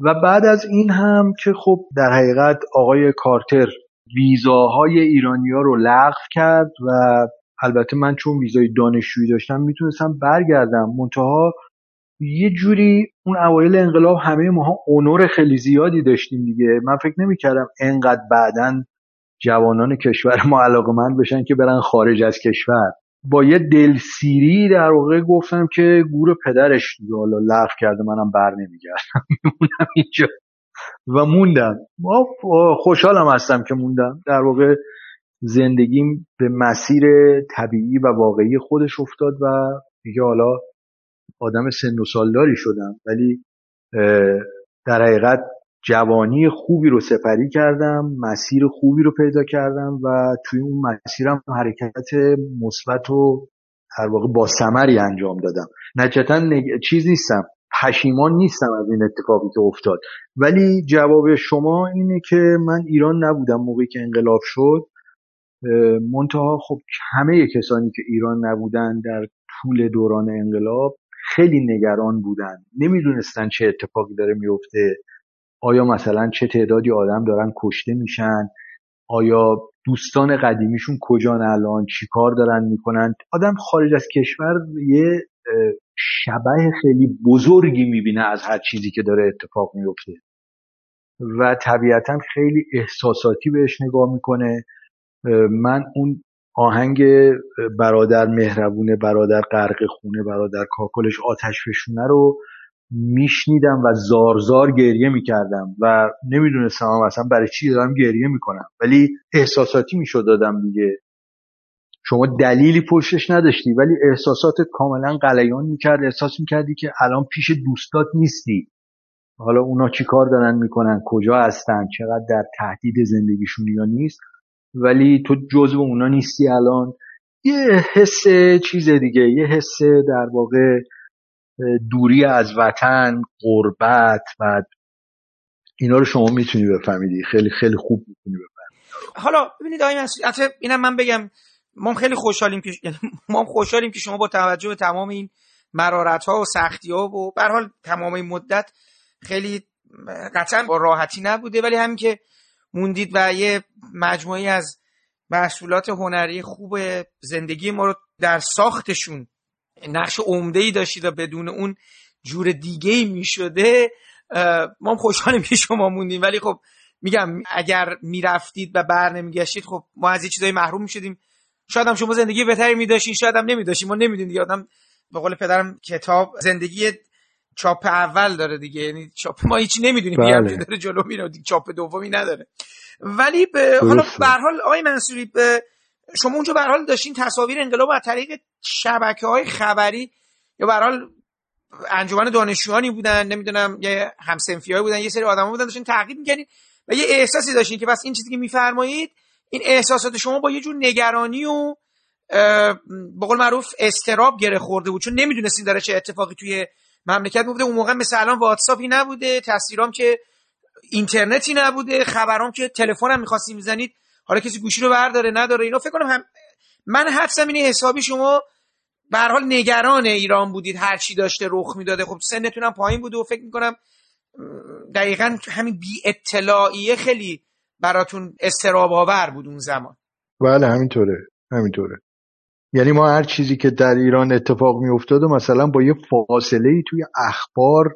و بعد از این هم که خب در حقیقت آقای کارتر ویزاهای ایرانیا رو لغو کرد و البته من چون ویزای دانشجویی داشتم می‌تونستم برگردم. منتها یه جوری اون اوایل انقلاب همه ماها اونور خیلی زیادی داشتیم دیگه. من فکر نمی‌کردم انقدر بعدا جوانان کشور ما علاقه من بشن که برن خارج از کشور. با یه دلسیری در واقع گفتم که گور پدرش حالا لغو کرده منم بر نمیگردم. میمونم اینجا. و موندم. خوشحالم هستم که موندم. در واقع زندگیم به مسیر طبیعی و واقعی خودش افتاد و دیگه حالا آدم سن و سالداری شدم. ولی در حقیقت جوانی خوبی رو سپری کردم مسیر خوبی رو پیدا کردم و توی اون مسیرم حرکت مثبت و در واقع با سمری انجام دادم. نجتا چیز نیستم پشیمان نیستم از این اتفاقی که افتاد. ولی جواب شما اینه که من ایران نبودم موقعی که انقلاب شد. منتها خب همه کسانی که ایران نبودن در طول دوران انقلاب خیلی نگران بودن. نمی‌دونستن چه اتفاقی داره میفته آیا مثلا چه تعدادی آدم دارن کشته میشن؟ آیا دوستان قدیمیشون کجان الان؟ چیکار دارن می‌کنن؟ آدم خارج از کشور یه شبه خیلی بزرگی می‌بینه از هر چیزی که داره اتفاق میفته و طبیعتا خیلی احساساتی بهش نگاه می‌کنه. من اون آهنگ برادر مهربونه برادر غرق خونه برادر کاکلش آتش فشونه رو میشنیدم و زارزار گریه می‌کردم و نمی‌دونستم اصلا برای چی دارم گریه می‌کنم. ولی احساساتی می‌شد دادم دیگه. شما دلیلی پشتش نداشتی ولی احساسات کاملا قلیان می‌کرد. احساس می‌کردی که الان پیش دوستات نیستی. حالا اونا چی کار دارن می‌کنن؟ کجا هستن؟ چقدر در تهدید زندگیشون یا نیست؟ ولی تو جزو اونا نیستی الان. یه حس چیز دیگه یه حس در واقع دوری از وطن قربت و اینا رو شما می‌تونی بفهمیدی. خیلی خیلی خوب می‌تونی بفهمید حالا ببینید آقای مسعود اینم من بگم ما خیلی خوشحالیم که ما خوشحالیم که شما با توجه به تمام این مرارت ها و سختی ها و به حال تمام این مدت خیلی قطعا با راحتی نبوده. ولی همین که موندید و یه مجموعی از محصولات هنری خوب زندگی ما رو در ساختشون نقش عمده ای داشتید و بدون اون جور دیگه ای می شده ما خوشحالیم که شما موندیم ولی خب میگم اگر می‌رفتید و بر نمیگشتید خب ما از یه چیزایی محروم می‌شدیم. شاید هم شما زندگی بهتری میداشتین شاید هم نمیداشتین. ما نمی‌دونیم دیگه. آدم به قول پدرم کتاب زندگی چاپ اول داره دیگه. یعنی چاپ ما هیچی نمی‌دونیم. بله. داره جلو میره چاپ دومی نداره. ولی به حالا به حال آقای منصوری به شما اونجا به حال داشتین تصاویر انقلاب از طریق شبکه های خبری یا به حال انجمن دانشجویانی بودن نمی‌دونم یه همسنفی بودن یه سری آدما بودن داشتین تعقیب می‌کنین و یه احساسی داشتین که بس این چیزی که میفرمایید این احساسات شما با یه جور نگرانی و به قول معروف استراب گره خورده بود. چون نمی‌دونستین داره چه اتفاقی توی مملکت میفته اون موقع مثل الان واتساپی نبوده تصویرام که اینترنتی نبوده خبرام که تلفن هم می‌خواستی می‌زنید حالا کسی گوشی رو برداره نداره اینا فکر کنم هم من حدسم اینه حسابی شما به حال نگران ایران بودید هر چی داشته رخ می‌داده. خب سنتون پایین بوده و فکر می‌کنم دقیقا همین بی اطلاعیه خیلی براتون استراب آور بود اون زمان. بله همینطوره همینطوره. یعنی ما هر چیزی که در ایران اتفاق می افتاد و مثلا با یه فاصله ای توی اخبار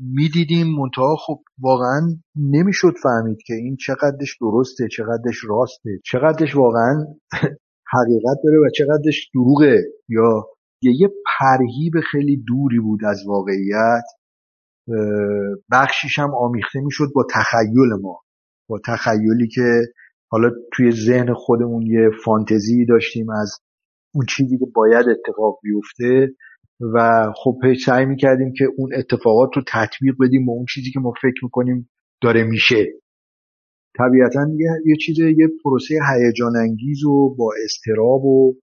می‌دیدیم منتها خب واقعا نمی‌شد فهمید که این چقدرش درسته چقدرش راسته چقدرش واقعا حقیقت داره و چقدرش دروغه یا یه پرهیب خیلی دوری بود از واقعیت. بخشیش هم آمیخته می‌شد با تخیل ما با تخیلی که حالا توی ذهن خودمون یه فانتزی داشتیم از اون چیزی که باید اتفاق بیفته و خب سعی می‌کردیم که اون اتفاقات رو تطبیق بدیم با اون چیزی که ما فکر می‌کنیم داره میشه. طبیعتا یه, یه چیز یه پروسه هیجان انگیز و با استراب و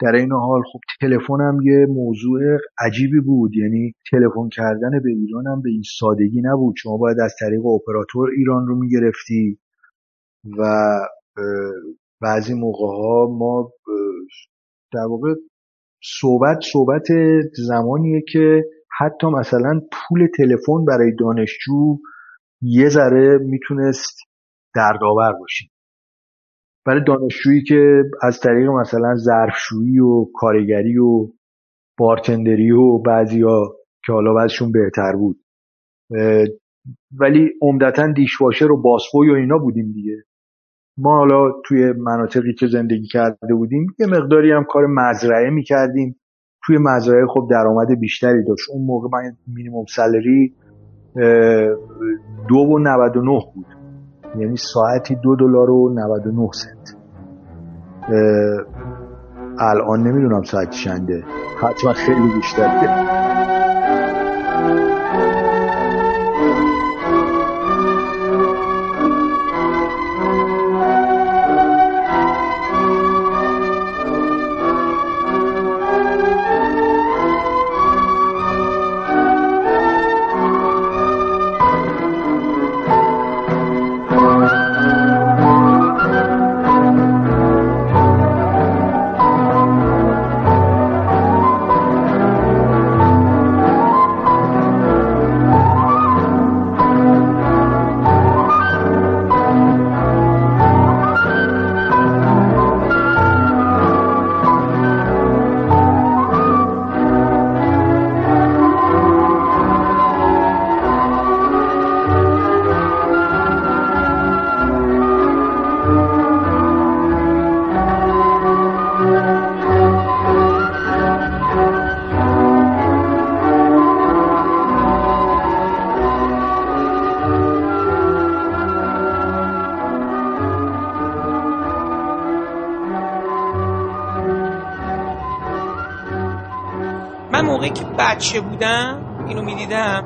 در این حال خب تلفن هم یه موضوع عجیبی بود. یعنی تلفن کردن به ایران هم به این سادگی نبود. شما باید از طریق اپراتور ایران رو می‌گرفتی. و بعضی موقع ها ما در واقع صحبت صحبت زمانیه که حتی مثلا پول تلفن برای دانشجو یه ذره می‌تونست دردآور باشید برای دانشجویی که از طریق مثلا ظرفشویی و کارگری و بارتندری و بعضیا که حالا بعضشون بهتر بود. ولی عمدتا دیشواشر و باسبوی و اینا بودیم دیگه. ما حالا توی مناطقی که زندگی کرده بودیم یه مقداری هم کار مزرعه می‌کردیم. توی مزرعه خب درآمد بیشتری داشت. اون موقع من مینیموم سالری دو و 99 بود. یعنی ساعتی دو دلار و 99 سنت. الان نمی‌دونم ساعت چنده. حتما خیلی بیشتره. بچه بودم اینو می‌دیدم.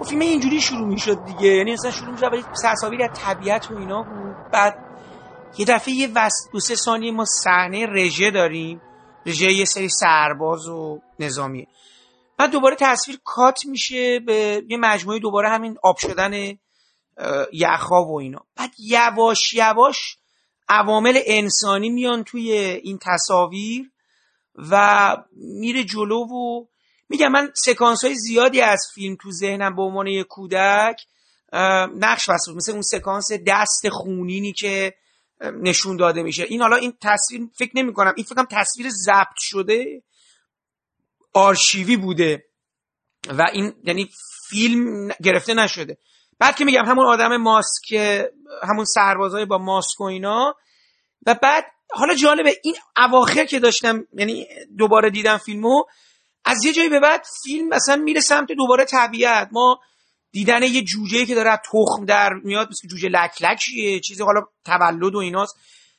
و خب فیلم اینجوری شروع می‌شد دیگه. یعنی اصلا شروع می‌شد ولی تصاویر از طبیعت و اینا بود. بعد یه دفعه یه وست دو سه ثانیه ما صحنه رژه داریم. رژه یه سری سرباز و نظامیه. بعد دوباره تصویر کات میشه به یه مجموعه دوباره همین آب شدن یخها و اینا. بعد یواش یواش عوامل انسانی میان توی این تصاویر و میره جلو و میگم من سکانس های زیادی از فیلم تو ذهنم به عنوان یک کودک نقش بسته مثل اون سکانس دست خونینی که نشون داده میشه. این حالا این تصویر فکر نمی کنم این فکرم تصویر ضبط شده آرشیوی بوده و این یعنی فیلم گرفته نشده. بعد که میگم همون آدم ماسک همون سربازای با ماسک و اینا. و بعد حالا جالبه این اواخر که داشتم یعنی دوباره دیدم فیلمو از یه جایی به بعد فیلم مثلا میره سمت دوباره طبیعت. ما دیدن یه جوجه که داره تخم در میاد مثل جوجه لکلکیه چیزی حالا تولد و ایناست.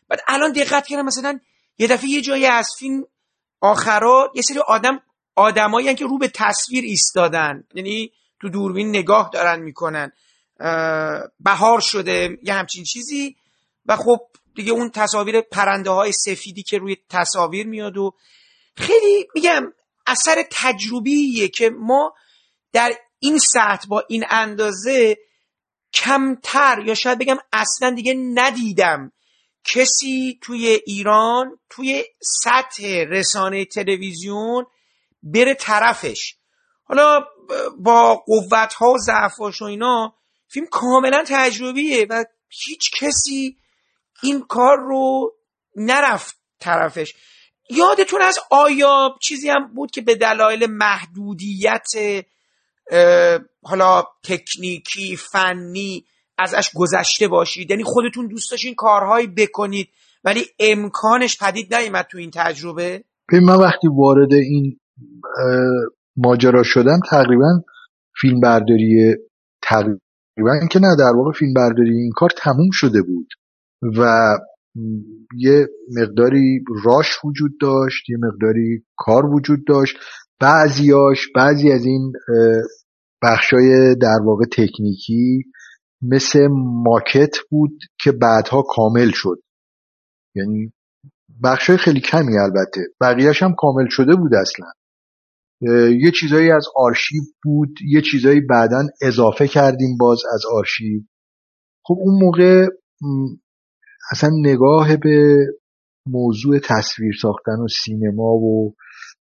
بعد الان دقت کردم مثلا یه دفعه یه جایی از فیلم آخرا یه سری آدم آدمایی که رو به تصویر ایستادن. یعنی تو دوربین نگاه دارن می‌کنن. بهار شده یه همچین چیزی. و خب دیگه اون تصاویر پرنده های سفیدی که روی تصاویر میاد و خیلی میگم اثر تجربیه که ما در این سطح با این اندازه کمتر یا شاید بگم اصلا دیگه ندیدم کسی توی ایران توی سطح رسانه تلویزیون بره طرفش. حالا با قوت ها و ضعفاش و اینا فیلم کاملا تجربیه و هیچ کسی این کار رو نرفت طرفش. یادتون از آیا چیزی هم بود که به دلایل محدودیت حالا تکنیکی فنی ازش گذشته باشید. یعنی خودتون دوست داشتین کارهایی بکنید ولی امکانش پدید نیومد تو این تجربه. من وقتی وارد این ماجرا شدم تقریبا فیلم برداری تقریبا که نه در واقع فیلم برداری این کار تموم شده بود. و یه مقداری راش وجود داشت یه مقداری کار وجود داشت. بعضیاش بعضی از این بخشای در واقع تکنیکی مثل ماکت بود که بعدها کامل شد. یعنی بخشای خیلی کمی البته. بقیهش هم کامل شده بود اصلا. یه چیزایی از آرشیو بود یه چیزایی بعدا اضافه کردیم باز از آرشیو. خب اون موقع اصلا نگاه به موضوع تصویر ساختن و سینما و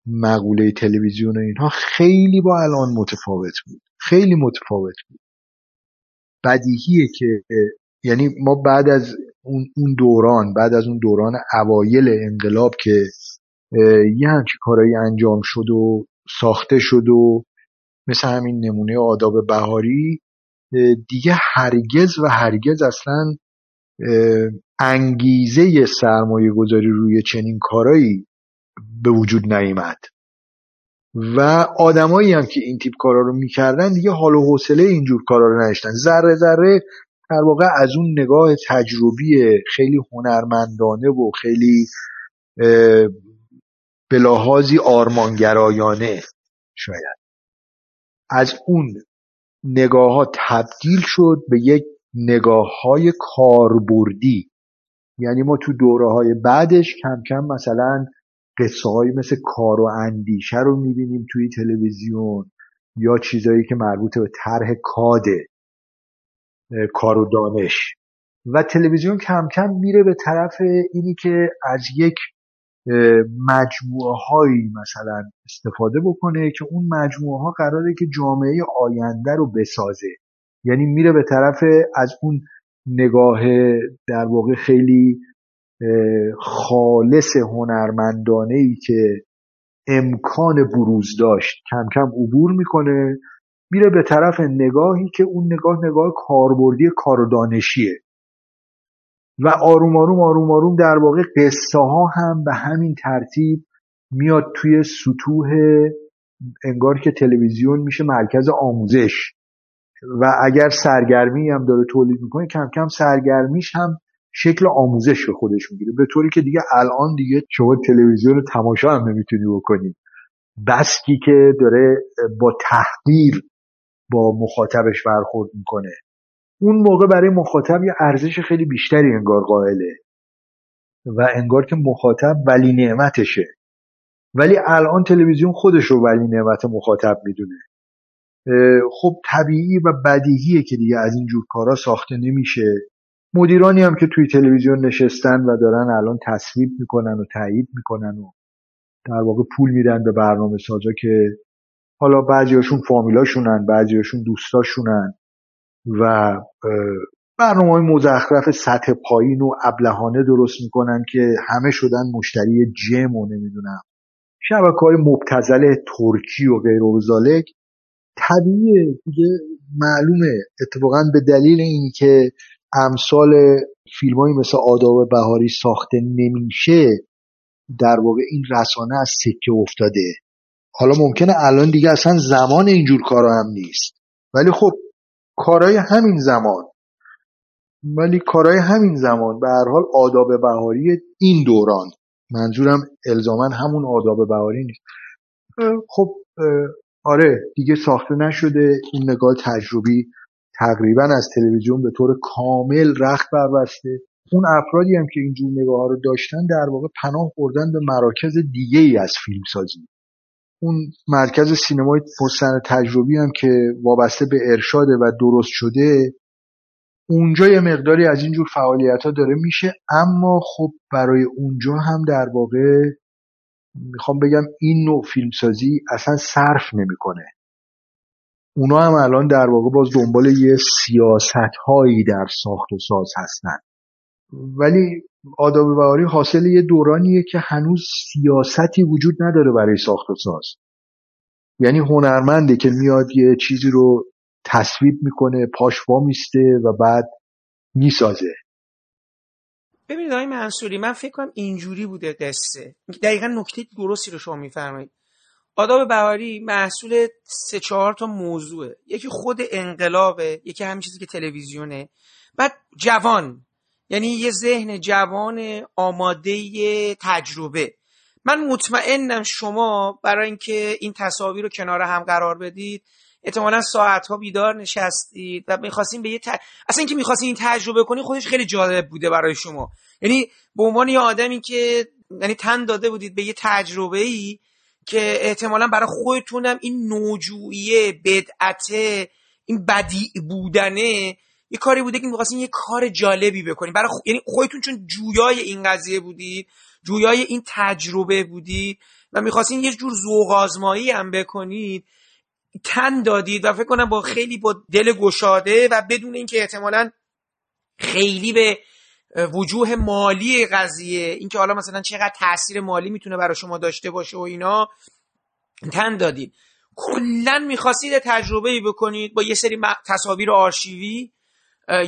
مقوله تلویزیون و اینها خیلی با الان متفاوت بود. خیلی متفاوت بود. بدیهیه که یعنی ما بعد از اون دوران بعد از اون دوران اوایل انقلاب که یه همچی کارایی انجام شد و ساخته شد و مثل همین نمونه آداب بهاری دیگه هرگز و هرگز اصلا انگیزه سرمایه گذاری روی چنین کارایی به وجود نیامد. و آدمایی هم که این تیپ کارا رو می‌کردن دیگه حال و حوصله اینجور کارا رو نداشتن. ذره ذره در واقع از اون نگاه تجربی خیلی هنرمندانه و خیلی به آرمانگرایانه شاید. از اون نگاه ها تبدیل شد به یک نگاه های کاربردی. یعنی ما تو دوره های بعدش کم کم مثلا قصه های مثل کار و اندیشه رو می‌بینیم توی تلویزیون یا چیزایی که مربوط به طرح کاده کار و دانش. و تلویزیون کم کم میره به طرف اینی که از یک مجموعه هایی مثلا استفاده بکنه که اون مجموعه ها قراره که جامعه آینده رو بسازه. یعنی میره به طرف از اون نگاه در واقع خیلی خالص هنرمندانه ای که امکان بروز داشت. کم کم عبور می‌کنه. میره به طرف نگاهی که اون نگاه نگاه کاربردی کار و دانشیه. و آروم آروم آروم آروم در واقع قصه ها هم به همین ترتیب میاد توی سطوح انگار که تلویزیون میشه مرکز آموزش. و اگر سرگرمی هم داره تولید می‌کنه کم کم سرگرمیش هم شکل آموزش به خودش می‌گیره. به طوری که دیگه الان دیگه شما تلویزیون تماشا هم نمی‌تونی بکنی. بسکی که داره با تحقیر با مخاطبش برخورد می‌کنه. اون موقع برای مخاطب یه ارزش خیلی بیشتری انگار قائله. و انگار که مخاطب ولی نعمتشه. ولی الان تلویزیون خودش رو ولی نعمت مخاطب می‌دونه. خب طبیعی و بدیهیه که دیگه از اینجور کارا ساخته نمیشه. مدیرانی هم که توی تلویزیون نشستن و دارن الان تصویب می‌کنن و تایید می‌کنن و در واقع پول میدن به برنامه سازا که حالا بعضیاشون فامیلاشونن بعضیاشون دوستاشونن و برنامه های مزخرف سطح پایین و ابلهانه درست می‌کنن که همه شدن مشتری جم و نمی‌دونم. شبکه های مبتزل ترکی و غیر و طبیعیه. دیگه معلومه. اتفاقا به دلیل اینی که امثال فیلم مثل آداب بهاری ساخته نمیشه در واقع این رسانه از سکه افتاده. حالا ممکنه الان دیگه اصلا زمان اینجور کارا هم نیست. ولی خب کارای همین زمان. ولی کارای همین زمان. به هر حال آداب بهاری این دوران. منظورم الزاما همون آداب بهاری نیست. خب آره دیگه ساخته نشده. این نگاه تجربی تقریبا از تلویزیون به طور کامل رخت بربسته. اون افرادی هم که اینجور نگاه ها رو داشتن در واقع پناه بردن به مراکز دیگه ای از فیلمسازی. اون مرکز سینمای پرسن تجربی هم که وابسته به ارشاده و درست شده اونجا یه مقداری از اینجور فعالیت ها داره میشه اما خب برای اونجا هم در واقع می‌خوام بگم این نوع فیلمسازی اصلا صرف نمی‌کنه. اونا هم الان در واقع باز دنبال یه سیاست هایی در ساخت و ساز هستن. ولی آداب بهاری حاصل یه دورانیه که هنوز سیاستی وجود نداره برای ساخت و ساز. یعنی هنرمنده که میاد یه چیزی رو تصویب می‌کنه پاش میسته و بعد می‌سازه. ببینید آقای منصوری من فکر کنم اینجوری بوده قصه دقیقا نکته درستی رو شما میفرمایید. آداب بهاری محصول سه چهار تا موضوعه. یکی خود انقلابه یکی همین چیزی که تلویزیونه. بعد جوان یعنی یه ذهن جوان آماده تجربه. من مطمئنم شما برای اینکه این تصاویر رو کنار هم قرار بدید احتمالا ساعت ها بیدار نشستید و می‌خواستین به یه اصلا اینکه می‌خواستین این تجربه کنی خودش خیلی جالب بوده برای شما. یعنی به عنوان یه آدمی که یعنی تن داده بودید به یه تجربه ای که احتمالا برای خودتونم این نوجویی بدعته این بدی بودنه یه کاری بوده که می‌خواستین یه کار جالبی بکنید برای خ... یعنی خودتون چون جویای این قضیه بودید جویای این تجربه بودید و می‌خواستین یه جور ذوق هم بکنید تن دادید و فکر کنم با خیلی با دل گشاده و بدون اینکه احتمالا خیلی به وجوه مالی قضیه اینکه حالا مثلا چقدر تاثیر مالی می‌تونه برای شما داشته باشه و اینا تن دادید. کلا می‌خواستید تجربه بکنید با یه سری تصاویر آرشیوی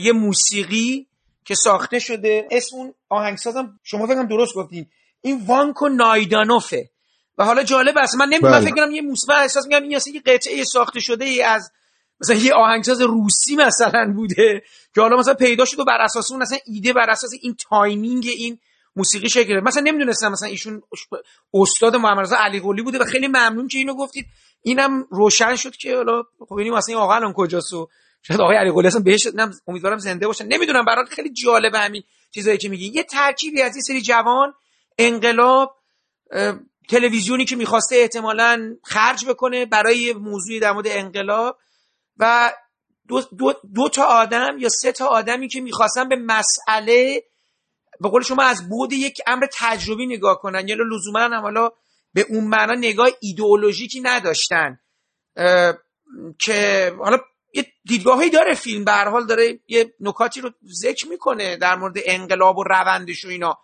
یه موسیقی که ساخته شده. اسم اون آهنگسازم شما فکرم درست گفتین. این وانکو نایدانوفه. و حالا جالب است. من نمی‌دونم بله. فکر کنم یه موسیقی احساس میگم این یه قطعه ساخته شده ای از مثلا یه آهنگساز روسی مثلا بوده که حالا مثلا پیدا شد و بر اساس اون مثلا ایده بر اساس این timing این موسیقی شکل. مثلا نمی‌دونستم مثلا ایشون استاد محمد رضا علی قلی بوده و خیلی ممنون که اینو گفتید. اینم روشن شد که حالا خب ببینیم مثلا این آقا الان کجاست و شاید آقای علی قلی اصلا بهش امیدوارم زنده باشن. نمی‌دونم برات خیلی جالبه همین چیزایی که میگی. یه ترکیبی از این سری جوان انقلاب تلویزیونی که می‌خواسته احتمالا خرج بکنه برای موضوعی در مورد انقلاب و دو, دو, دو تا آدم یا سه تا آدمی که می‌خواستن به مسئله به قول شما از بود یک امر تجربی نگاه کنن. یا لزوما هم حالا به اون معنا نگاه ایدئولوژیکی نداشتن. که حالا یه دیدگاهی داره فیلم. به حال داره یه نکاتی رو ذکر می‌کنه در مورد انقلاب و روندش و اینا.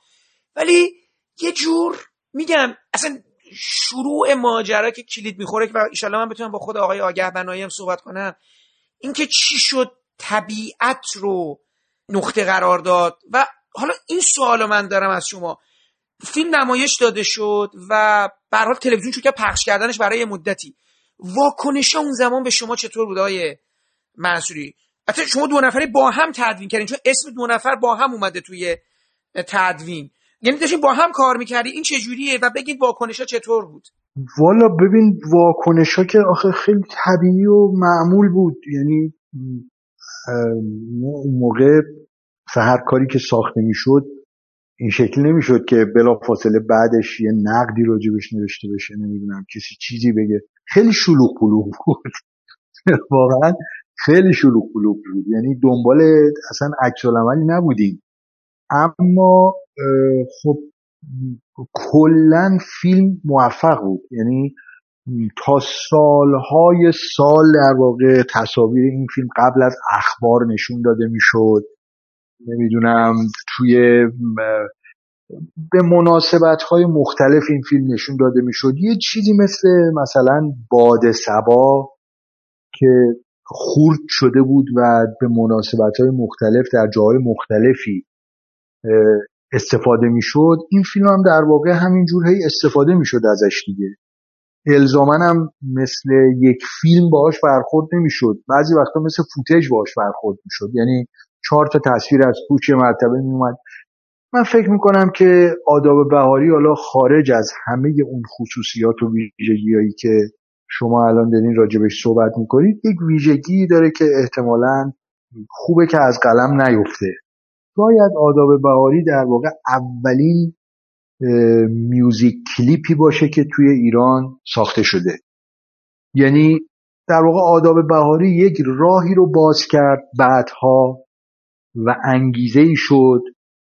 ولی یه جور میگم اصلا شروع ماجرا که کلید می‌خوره و ایشالله من بتونم با خود آقای آگه بنایی هم صحبت کنم اینکه چی شد طبیعت رو نقطه قرار داد و حالا این سوال من دارم از شما. فیلم نمایش داده شد و به حال تلویزیون چون که پخش کردنش برای مدتی. واکنش اون زمان به شما چطور بود آقای منصوری؟ حتی شما دو نفری با هم تدوین کردین چون اسم دو نفر با هم اومده توی تدوین. یعنی داشتین با هم کار می‌کردی این چجوریه و بگید واکنش ها چطور بود؟ والا ببین واکنش ها که آخه خیلی طبیعی و معمول بود. یعنی اون موقع هر کاری که ساخته می‌شد این شکل نمی‌شد که بلا فاصله بعدش یه نقدی راجبش نوشته بشه نمی‌دونم کسی چیزی بگه. خیلی شلوغ پلوغ بود. واقعا خیلی شلوغ پلوغ بود. یعنی دنبال اصلا عکس نبودیم. اما خب کلا فیلم موفق بود. یعنی تا سالهای سال در واقع تصاویر این فیلم قبل از اخبار نشون داده می‌شد. نمی‌دونم توی به مناسبت های مختلف این فیلم نشون داده می‌شد. یه چیزی مثل مثلا باد سبا که خورد شده بود و به مناسبت های مختلف در جاهای مختلفی استفاده می‌شد. این فیلم هم در واقع همینجور هی استفاده می‌شد ازش دیگه. الزامن هم مثل یک فیلم باهاش برخورد نمی‌شد. بعضی وقتا مثل فوتج باهاش برخورد می‌شد. یعنی چهار تا تصویر از پوچ مرتبه میومد من فکر می‌کنم که آداب بهاری حالا خارج از همه اون خصوصیات و ویژگیهایی که شما الان دارین راجبش صحبت می‌کنید یک ویژگی داره که احتمالا خوبه که از قلم نیفته. شاید آداب بهاری در واقع اولین میوزیک کلیپی باشه که توی ایران ساخته شده. یعنی در واقع آداب بهاری یک راهی رو باز کرد بعدها و انگیزه ای شد.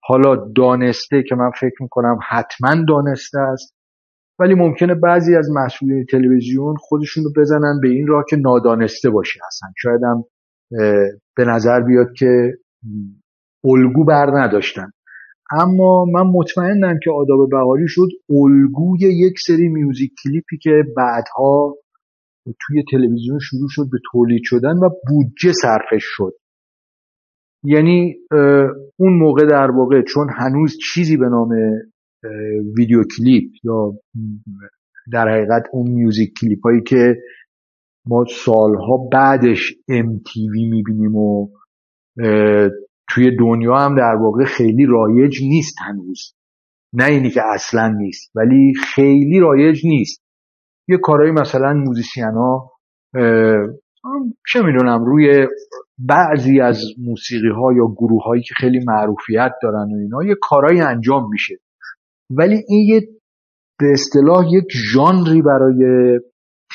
حالا دانسته که من فکر می‌کنم حتما دانسته است. ولی ممکنه بعضی از مسئولین تلویزیون خودشون رو بزنن به این راه که نادانسته باشه هستن شاید هم به نظر بیاد که الگو بر نداشتن. اما من مطمئنم که آداب بهاری شد الگوی یک سری میوزیک کلیپی که بعدها توی تلویزیون شروع شد به تولید شدن و بودجه صرفش شد. یعنی اون موقع در واقع چون هنوز چیزی به نام ویدیو کلیپ یا در حقیقت اون میوزیک کلیپ هایی که ما سالها بعدش MTV می‌بینیم و توی دنیا هم در واقع خیلی رایج نیست هنوز. نه اینی که اصلا نیست ولی خیلی رایج نیست. یه کارهایی مثلا موزیسین ها چه می‌دونم روی بعضی از موسیقی ها یا گروه هایی که خیلی معروفیت دارن و اینا یه کارایی انجام میشه. ولی این یه به اصطلاح یک ژانری برای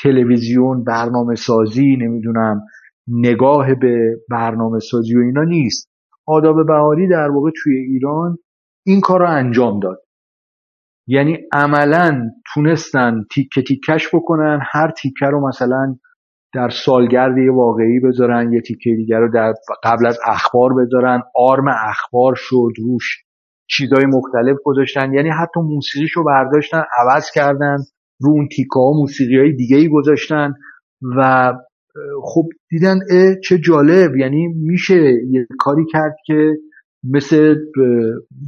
تلویزیون برنامه سازی نمی‌دونم نگاه به برنامه سازی و اینا نیست. آداب بهاری در واقع توی ایران این کار رو انجام داد. یعنی عملا تونستن تیکه تیکش بکنن هر تیکه رو مثلا در سالگرد یه واقعی بذارن یه تیکه دیگر رو در قبل از اخبار بذارن آرم اخبار شد روش چیزای مختلف گذاشتن. یعنی حتی موسیقیش رو برداشتن عوض کردن رو اون تیکه ها موسیقی های دیگه ای گذاشتن و خب دیدن اه چه جالب. یعنی میشه یه کاری کرد که مثل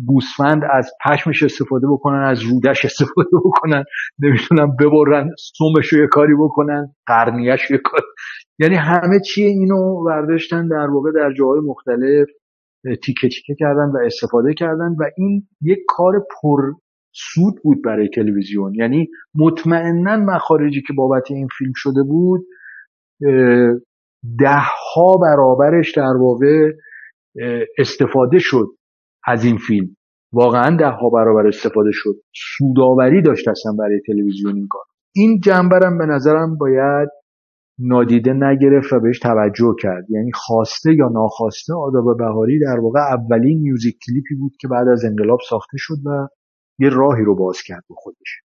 گوسفند از پشمش استفاده بکنن از رودش استفاده بکنن نمی‌تونن ببرن سومش رو یه کاری بکنن قرنیش یه کاری یعنی همه چیه اینو برداشتن در واقع در جاهای مختلف تیکه تیکه کردن و استفاده کردن و این یک کار پر سود بود برای تلویزیون. یعنی مطمئنا مخارجی که بابت این فیلم شده بود ده ها برابرش در واقع استفاده شد از این فیلم. واقعا ده ها برابر استفاده شد. سوداوری داشت اصلا برای تلویزیون این کار. این جنبرم به نظرم باید نادیده نگرفت و بهش توجه کرد. یعنی خواسته یا ناخواسته آداب بهاری در واقع اولین میوزیک کلیپی بود که بعد از انقلاب ساخته شد و یه راهی رو باز کرد به خودش.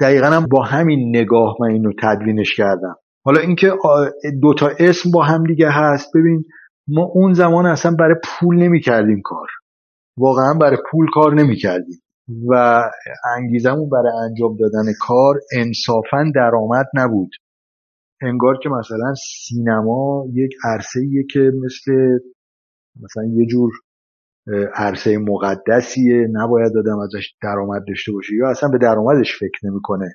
دقیقا هم با همین نگاه من اینو تدوینش کردم. حالا اینکه دوتا اسم با هم دیگه هست ببین ما اون زمان اصلا برای پول نمی کردیم کار. واقعا برای پول کار نمی کردیم و انگیزمون برای انجام دادن کار انصافا درآمد نبود. انگار که مثلا سینما یک عرصه که مثل مثلا یه جور عرصه مقدسیه نباید آدم ازش درآمد داشته باشه یا اصلا به درآمدش فکر نمی‌کنه.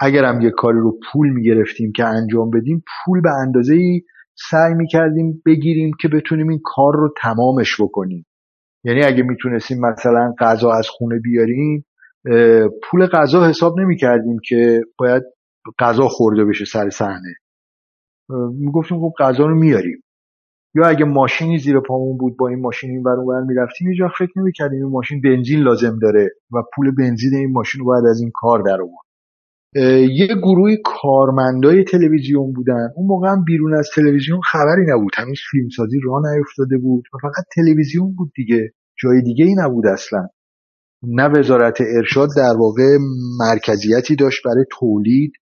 اگرم یه کاری رو پول می‌گرفتیم که انجام بدیم پول به اندازه ای سعی می‌کردیم بگیریم که بتونیم این کار رو تمامش بکنیم. یعنی اگه می‌تونستیم مثلا غذا از خونه بیاریم پول غذا حساب نمی‌کردیم که باید غذا خورده بشه سر صحنه. می‌گفتیم خب غذا رو میاریم یا اگه ماشینی زیر پامون بود با این ماشین این ور اونور می‌رفتیم یه جا فکر نمی‌کردیم این ماشین بنزین لازم داره و پول بنزین این ماشین رو باید از این کار در یه گروه کارمندای تلویزیون بودن. اون موقع هم بیرون از تلویزیون خبری نبود. هنوز فیلمسازی راه نیفتاده بود و فقط تلویزیون بود دیگه. جای دیگه ای نبود اصلا. نه وزارت ارشاد در واقع مرکزیتی داشت برای تولید.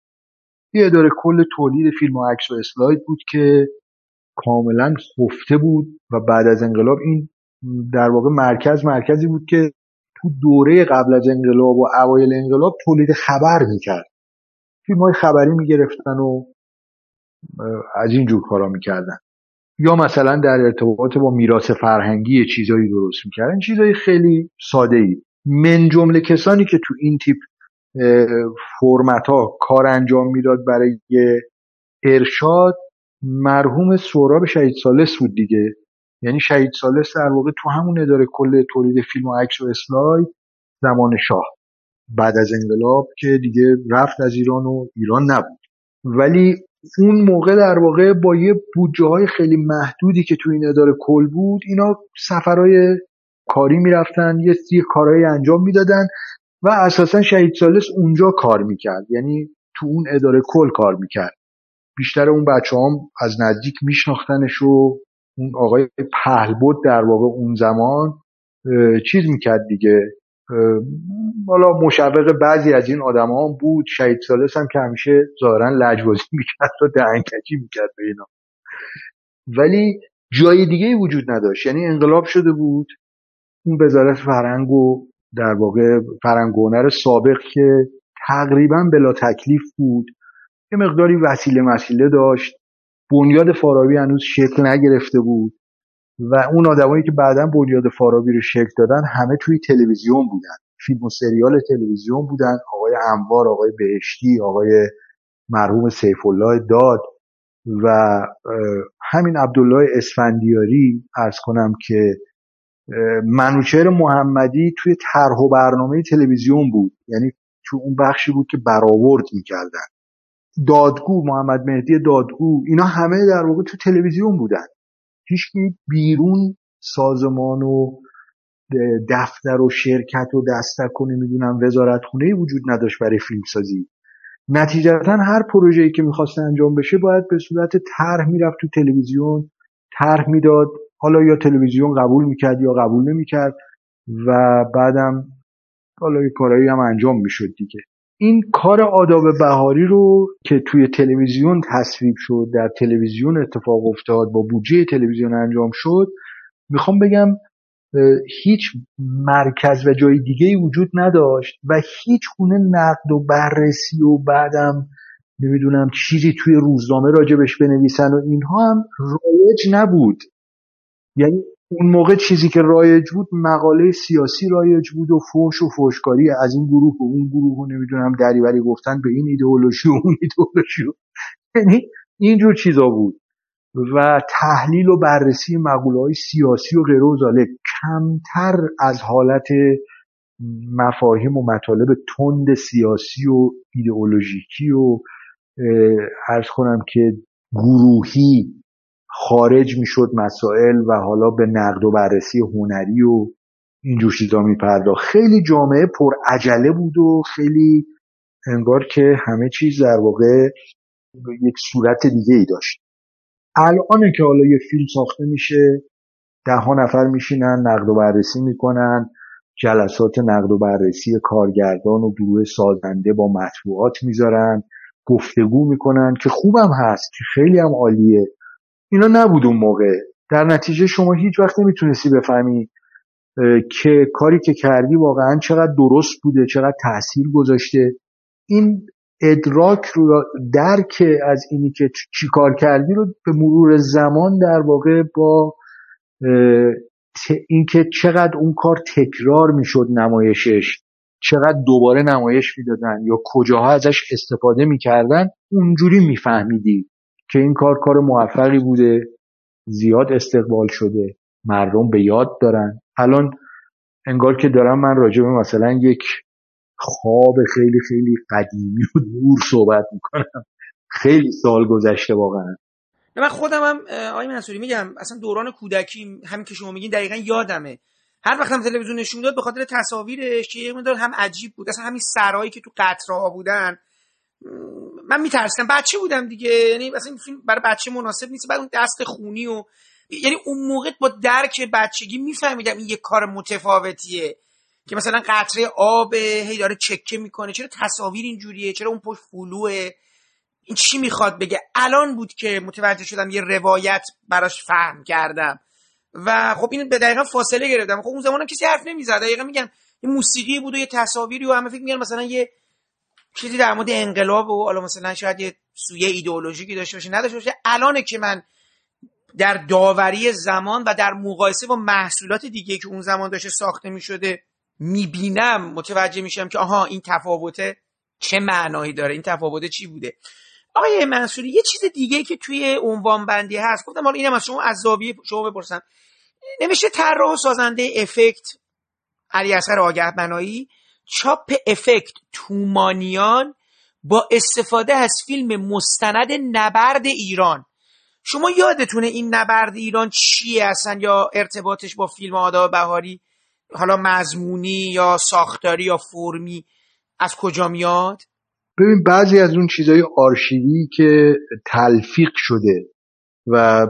یه اداره کل تولید فیلم و عکس و اسلاید بود که کاملا خفته بود و بعد از انقلاب این در واقع مرکز مرکزی بود که تو دوره قبل از انقلاب و اوایل انقلاب تولید خبر می‌کرد. فیلم های خبری می‌گرفتن و از این جور کارا می‌کردن. یا مثلا در ارتباط با میراث فرهنگی چیزایی درست می‌کردن. چیزایی خیلی ساده ای من جمله کسانی که تو این تیپ فرمت ها کار انجام می‌داد برای ارشاد مرحوم سهراب شهید سالس بود دیگه. یعنی شهید سالس در واقع تو همون اداره کل تولید فیلم و عکس و اسلاید زمان شاه. بعد از انقلاب که دیگه رفت از ایران و ایران نبود. ولی اون موقع در واقع با یه بودجه های خیلی محدودی که تو این اداره کل بود اینا سفرهای کاری می‌رفتن یه سری کارهایی انجام می‌دادن و اساسا شهید سالس اونجا کار می‌کرد. یعنی تو اون اداره کل کار می‌کرد. بیشتر اون بچه هم از نزدیک میشناختنش و اون آقای پهلبد در واقع اون زمان چیز می‌کرد دیگه. حالا مشوق بعضی از این آدما بود. شهید سالس هم که همیشه ظاهرا لجبازی می‌کرد و دهنکجی می‌کرد به اینا. ولی جای دیگه وجود نداشت. یعنی انقلاب شده بود. اون وزارت فرهنگ و در واقع فرهنگ سابق که تقریبا بلا تکلیف بود یه مقداری وسیله مسیله داشت. بنیاد فارابی هنوز شکل نگرفته بود. و اون آدمایی که بعدا بنیاد فارابی رو شکل دادن همه توی تلویزیون بودن. فیلم و سریال تلویزیون بودن. آقای انوار آقای بهشتی آقای مرحوم سیف الله داد و همین عبدالله اسفندیاری ارز کنم که منوچهر محمدی توی طرح و برنامه تلویزیون بود. یعنی تو اون بخشی بود که برآورد می‌کردن. دادگو محمد مهدی دادگو اینا همه در واقع تو تلویزیون بودن. هیچ بیرون سازمان و دفتر و شرکت و دستک و نمی‌دونم وزارت خونه وجود نداشت برای فیلمسازی. نتیجتا هر پروژه‌ای که می‌خواست انجام بشه باید به صورت طرح می‌رفت تو تلویزیون طرح می‌داد حالا یا تلویزیون قبول می‌کرد یا قبول نمی‌کرد و بعدم حالا یه کارایی هم انجام می‌شد دیگه. این کار آداب بهاری رو که توی تلویزیون تصویب شد در تلویزیون اتفاق افتاد با بودجه تلویزیون انجام شد می‌خوام بگم هیچ مرکز و جای دیگه وجود نداشت و هیچ گونه نقد و بررسی و بعدم نمی‌دونم چیزی توی روزنامه راجبش بنویسن و اینها هم رایج نبود. یعنی اون موقع چیزی که رایج بود مقاله سیاسی رایج بود و فوش و فوشکاری از این گروه و اون گروه و نمی‌دونم دریوری گفتن به این ایدئولوژی و اون ایدئولوژی یعنی اینجور چیزا بود. و تحلیل و بررسی مقوله های سیاسی و غیر و کمتر از حالت مفاهیم و مطالب تند سیاسی و ایدئولوژیکی و ارز کنم که گروهی خارج می‌شد مسائل و حالا به نقد و بررسی هنری و اینجور چیزا میپرداخت. خیلی جامعه پر عجله بود و خیلی انگار که همه چیز در واقع یک صورت دیگه ای داشت. الان که حالا یه فیلم ساخته میشه ده ها نفر میشینن نقد و بررسی می‌کنن جلسات نقد و بررسی کارگردان و گروه سازنده با مطبوعات می‌ذارن گفتگو می‌کنن که خوبم هست که خیلی هم عالیه. اینا نبود اون موقع. در نتیجه شما هیچ وقت نمی‌تونستی بفهمی که کاری که کردی واقعا چقدر درست بوده چقدر تاثیر گذاشته. این ادراک رو درک از اینی که چی کار کردی رو به مرور زمان در واقع با اینکه چقدر اون کار تکرار می‌شد نمایشش چقدر دوباره نمایش می‌دادن یا کجاها ازش استفاده می‌کردن اونجوری میفهمیدی. که این کار کار موفقی بوده زیاد استقبال شده مردم به یاد دارن. الان انگار که دارم من راجع به مثلا یک خواب خیلی خیلی قدیمی و دور صحبت می‌کنم. خیلی سال گذشته واقعا. من خودم هم آقای منصوری میگم اصلا دوران کودکی همین که شما میگین دقیقا یادمه. هر وقت هم تلویزیون نشون داد به خاطر تصاویرش که یه هم عجیب بود. اصلا همین سرایی که تو قطرها بودن من میترسیدم. بچه بودم دیگه. یعنی اصلا این فیلم برای بچه مناسب نیست. بعد اون دست خونی و یعنی اون موقع با درک بچگی میفهمیدم این یه کار متفاوتیه که مثلا قطره آب هی داره چکه می‌کنه. چرا تصاویر اینجوریه؟ چرا اون پشت فلوه؟ این چی می‌خواد بگه؟ الان بود که متوجه شدم یه روایت براش فهم کردم. و خب این به دقیقا فاصله گرفتم. خب اون زمان کسی حرف نمی‌زد. دقیقا میگم یه موسیقی بود و یه تصاویری و همه فکر میگن مثلا یه چیزی در مورد انقلاب و حالا مثلا شاید یه سویه ایدئولوژیکی داشته باشه نداشته باشه. الان که من در داوری زمان و در مقایسه با محصولات دیگه که اون زمان داشته ساخته می‌شده می‌بینم متوجه میشم که آها این تفاوته چه معنایی داره؟ این تفاوته چی بوده؟ آقای منصوری یه چیز دیگه که توی عنوان بندی هست. گفتم حالا اینم از شما از زاویه شما بپرسم. نمیشه طراح و سازنده افکت علی اصغر آگه بنایی چاپ افکت تومانیان با استفاده از فیلم مستند نبرد ایران. شما یادتونه این نبرد ایران چیه اصلا یا ارتباطش با فیلم آداب بهاری؟ حالا مضمونی یا ساختاری یا فرمی از کجا میاد؟ ببین بعضی از اون چیزای آرشیوی که تلفیق شده و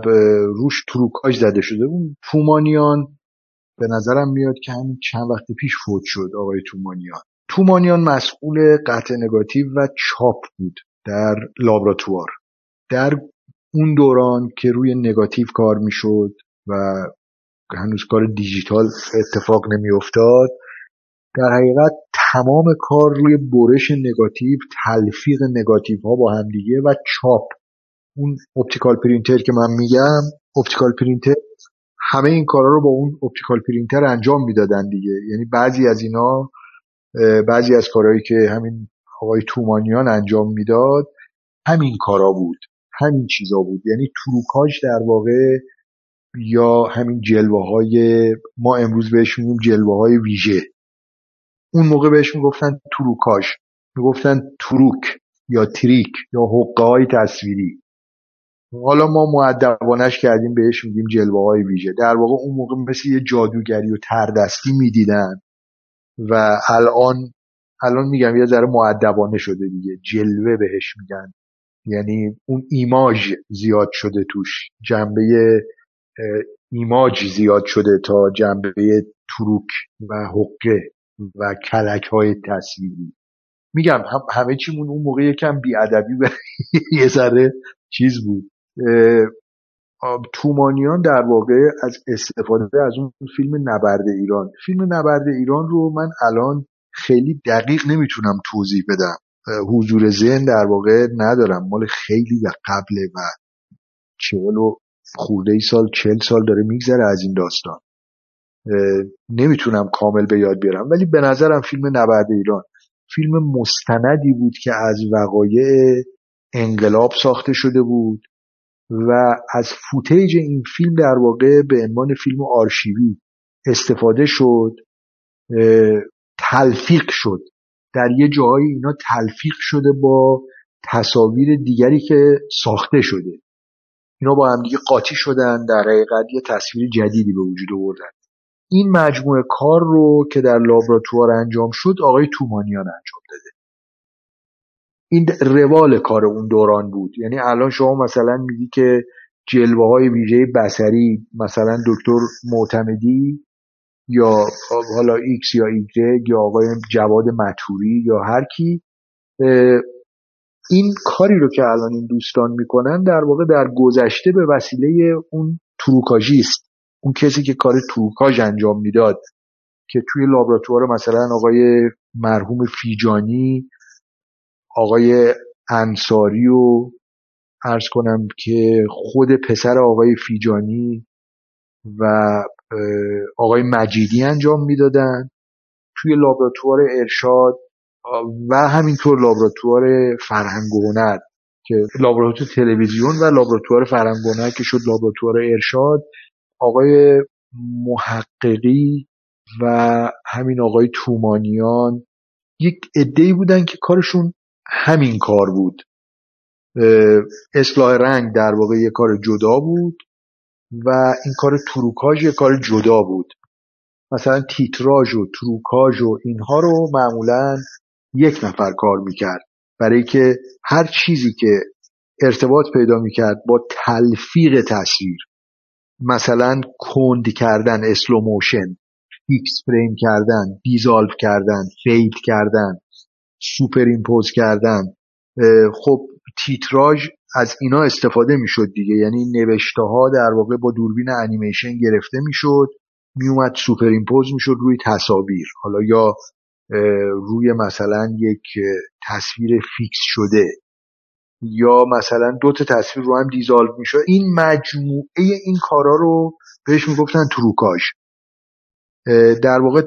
روش تروکاج زده شده اون تومانیان به نظرم میاد که همین چند وقت پیش فوت شد آقای تومانیان. تومانیان مسئول قطع نگاتیو و چاپ بود در لابراتوار. در اون دوران که روی نگاتیو کار می‌شد و هنوز کار دیجیتال اتفاق نمیافتاد در حقیقت تمام کار روی برش نگاتیو تلفیق نگاتیو ها با همدیگه و چاپ. اون optical printer که من میگم optical printer همه این کارا رو با اون optical printer انجام می‌دادن دیگه. یعنی بعضی از اینا بعضی از کارهایی که همین آقای تومانیان انجام می‌داد همین کارا بود. همین چیزا بود. یعنی تروکاژ در واقع یا همین جلوه های ما امروز بهش میگیم جلوه های ویژه. اون موقع بهش می‌گفتن تروکاژ می‌گفتن تروک یا تریک یا حقه های تصویری. حالا ما معدبانش کردیم بهش میگیم جلوه های ویژه. در واقع اون موقع مثل یه جادوگری و تردستی می‌دیدن و الان الان میگم یه ذره معدبانه شده دیگه. جلوه بهش میگن. یعنی اون ایماژ زیاد شده توش. جنبه ایماج زیاد شده تا جنبه تروک و حقه و کلک های تصویری. میگم همه چیمون اون موقع یکم بیادبی و یه ذره چیز بود. تومانیان در واقع از استفاده از اون فیلم نبرد ایران. فیلم نبرد ایران رو من الان خیلی دقیق نمی‌تونم توضیح بدم. حضور ذهن در واقع ندارم. مال خیلی و قبله و چهل و خورده ای سال چهل سال داره میگذره از این داستان. نمی‌تونم کامل به یاد بیارم. ولی به نظرم فیلم نبرد ایران فیلم مستندی بود که از وقایع انقلاب ساخته شده بود. و از فوتیج این فیلم در واقع به عنوان فیلم آرشیوی استفاده شد تلفیق شد. در یه جاهایی اینا تلفیق شده با تصاویر دیگری که ساخته شده. اینا با هم دیگه قاطی شدن در حقیقت یه تصویر جدیدی به وجود آوردن. این مجموعه کار رو که در لابراتوار انجام شد آقای تومانیان انجام داده. این روال کار اون دوران بود. یعنی الان شما مثلا میگی که جلوه های ویژه بسری مثلا دکتر معتمدی یا حالا ایکس یا ایگرگ یا آقای جواد متوری یا هر کی این کاری رو که الان این دوستان می‌کنن در واقع در گذشته به وسیله اون تروکاژیست اون کسی که کار تروکاژ انجام می‌داد که توی لابراتوار مثلا آقای مرحوم فیجانی آقای انصاری و ارز کنم که خود پسر آقای فیجانی و آقای مجیدی انجام می‌دادن توی لابراتوار ارشاد و همینطور لابراتوار فرهنگ و هنر که لابراتوار تلویزیون و لابراتوار فرهنگ و هنر که شد لابراتوار ارشاد. آقای محققی و همین آقای تومانیان یک عده‌ای بودن که کارشون همین کار بود. اصلاح رنگ در واقع یک کار جدا بود و این کار تروکاژ یک کار جدا بود. مثلا تیتراژ و تروکاژ و اینها رو معمولا یک نفر کار می‌کرد. برای که هر چیزی که ارتباط پیدا می‌کرد با تلفیق تصویر مثلا کند کردن slow motion fix frame کردن dissolve کردن fade کردن superimpose کردن خب تیتراژ از اینا استفاده می‌شد دیگه. یعنی نوشته ها در واقع با دوربین انیمیشن گرفته می‌شد میومد superimpose می‌شد روی تصاویر. حالا یا روی مثلا یک تصویر فیکس شده یا مثلا دو تا تصویر رو هم dissolve می‌شد. این مجموعه این کارا رو بهش می‌گفتن تروکاژ. در واقع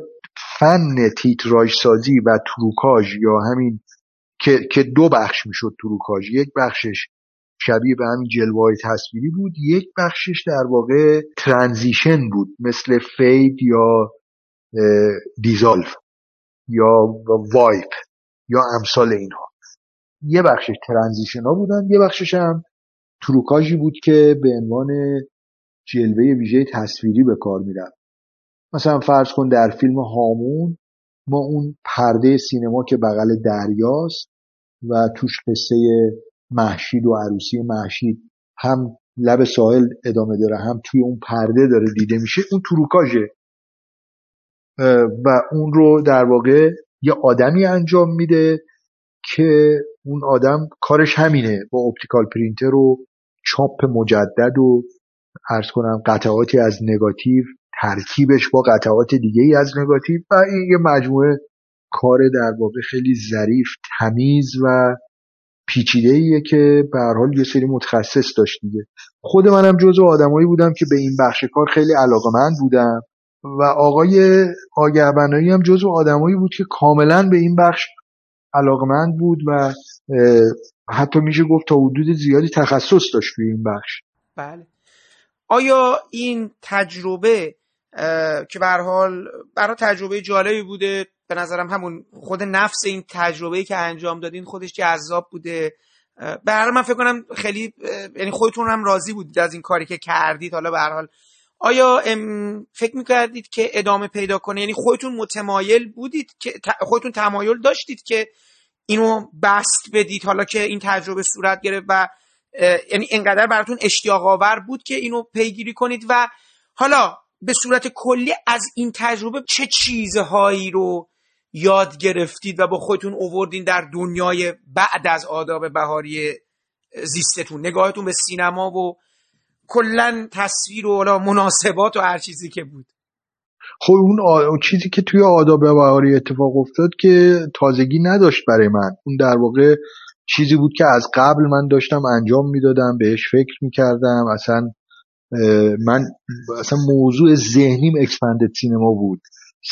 فن تیتراژ سازی و تروکاژ یا همین که, که دو بخش می‌شد تروکاژ. یک بخشش شبیه به همین جلوه تصویری بود یک بخشش در واقع transition بود مثل fade یا dissolve یا wipe یا امثال اینها. یه بخشش transition ها بودن یه بخشش هم تروکاژی بود که به عنوان جلوه ویژه تصویری به کار می‌رفت. مثلا فرض کن در فیلم هامون ما اون پرده سینما که بغل دریاست و توش قصه محشید و عروسی محشید هم لب ساحل ادامه داره هم توی اون پرده داره دیده میشه اون تروکاژه. و اون رو در واقع یه آدمی انجام میده که اون آدم کارش همینه با اپتیکال پرینتر و چاپ مجدد و ارز کنم قطعاتی از نگاتیو ترکیبش با قطعات دیگه ای از نگاتیو و این یه مجموعه کار در واقع خیلی ظریف تمیز و پیچیده ایه که به حال یه سری متخصص داشت دیگه. خود منم جزو آدمایی بودم که به این بخش کار خیلی علاقمند بودم و آقای آگه هم جزو آدمایی بود که کاملا به این بخش علاقمند بود و حتی میشه گفت تا حدود زیادی تخصص داشت به این بخش. بله. آیا این تجربه که به حال برای تجربه جالبی بوده. به نظرم همون خود نفس این تجربه که انجام دادین خودش جذاب بوده. هر من فکر کنم خیلی یعنی خودتون هم راضی بودید از این کاری که کردید. حالا به حال آیا فکر می‌کردید که ادامه پیدا کنه؟ یعنی خودتون متمایل بودید که خودتون تمایل داشتید که اینو بست بدید حالا که این تجربه صورت گرفت و یعنی انقدر براتون اشتیاق آور بود که اینو پیگیری کنید و حالا به صورت کلی از این تجربه چه چیزهایی رو یاد گرفتید و با خودتون اووردین در دنیای بعد از آداب بهاری زیستتون؟ نگاهتون به سینما و کلا تصویر و مناسبات و هر چیزی که بود. خب اون آ... چیزی که توی آداب بهاری اتفاق افتاد که تازگی نداشت برای من. اون در واقع چیزی بود که از قبل من داشتم انجام می‌دادم بهش فکر می‌کردم اصلا من اصلا موضوع ذهنیم اکسپندد سینما بود.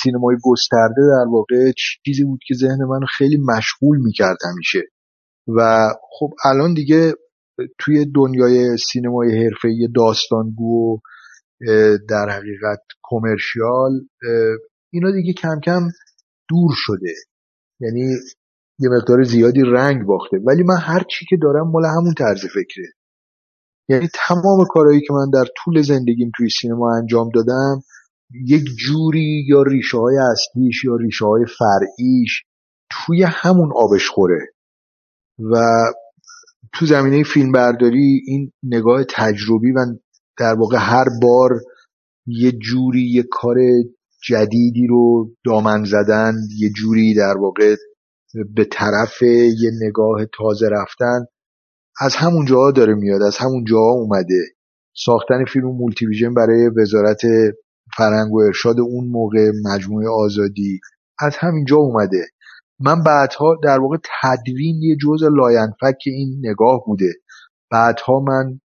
سینمای گسترده در واقع چیزی بود که ذهن من خیلی مشغول می‌کرد همیشه. و خب الان دیگه توی دنیای سینمای حرفه‌ای داستانگو و در حقیقت کمرشیال اینا دیگه کم کم دور شده. یعنی یه مقدار زیادی رنگ باخته. ولی من هر چی که دارم مال همون طرز فکره. یعنی تمام کارهایی که من در طول زندگیم توی سینما انجام دادم یک جوری یا ریشه های اصلیش یا ریشه های فرعیش توی همون آبش خوره. و تو زمینه فیلم برداری این نگاه تجربی و در واقع هر بار یه جوری یه کار جدیدی رو دامن زدن یه جوری در واقع به طرف یه نگاه تازه رفتن از همون جاها داره میاد از همون جاها اومده. ساختن فیلم multivision برای وزارت فرهنگ و ارشاد اون موقع مجموعه آزادی از همین جا اومده. من بعدها در واقع تدوین یه جزء لاینفک این نگاه بوده. بعدها من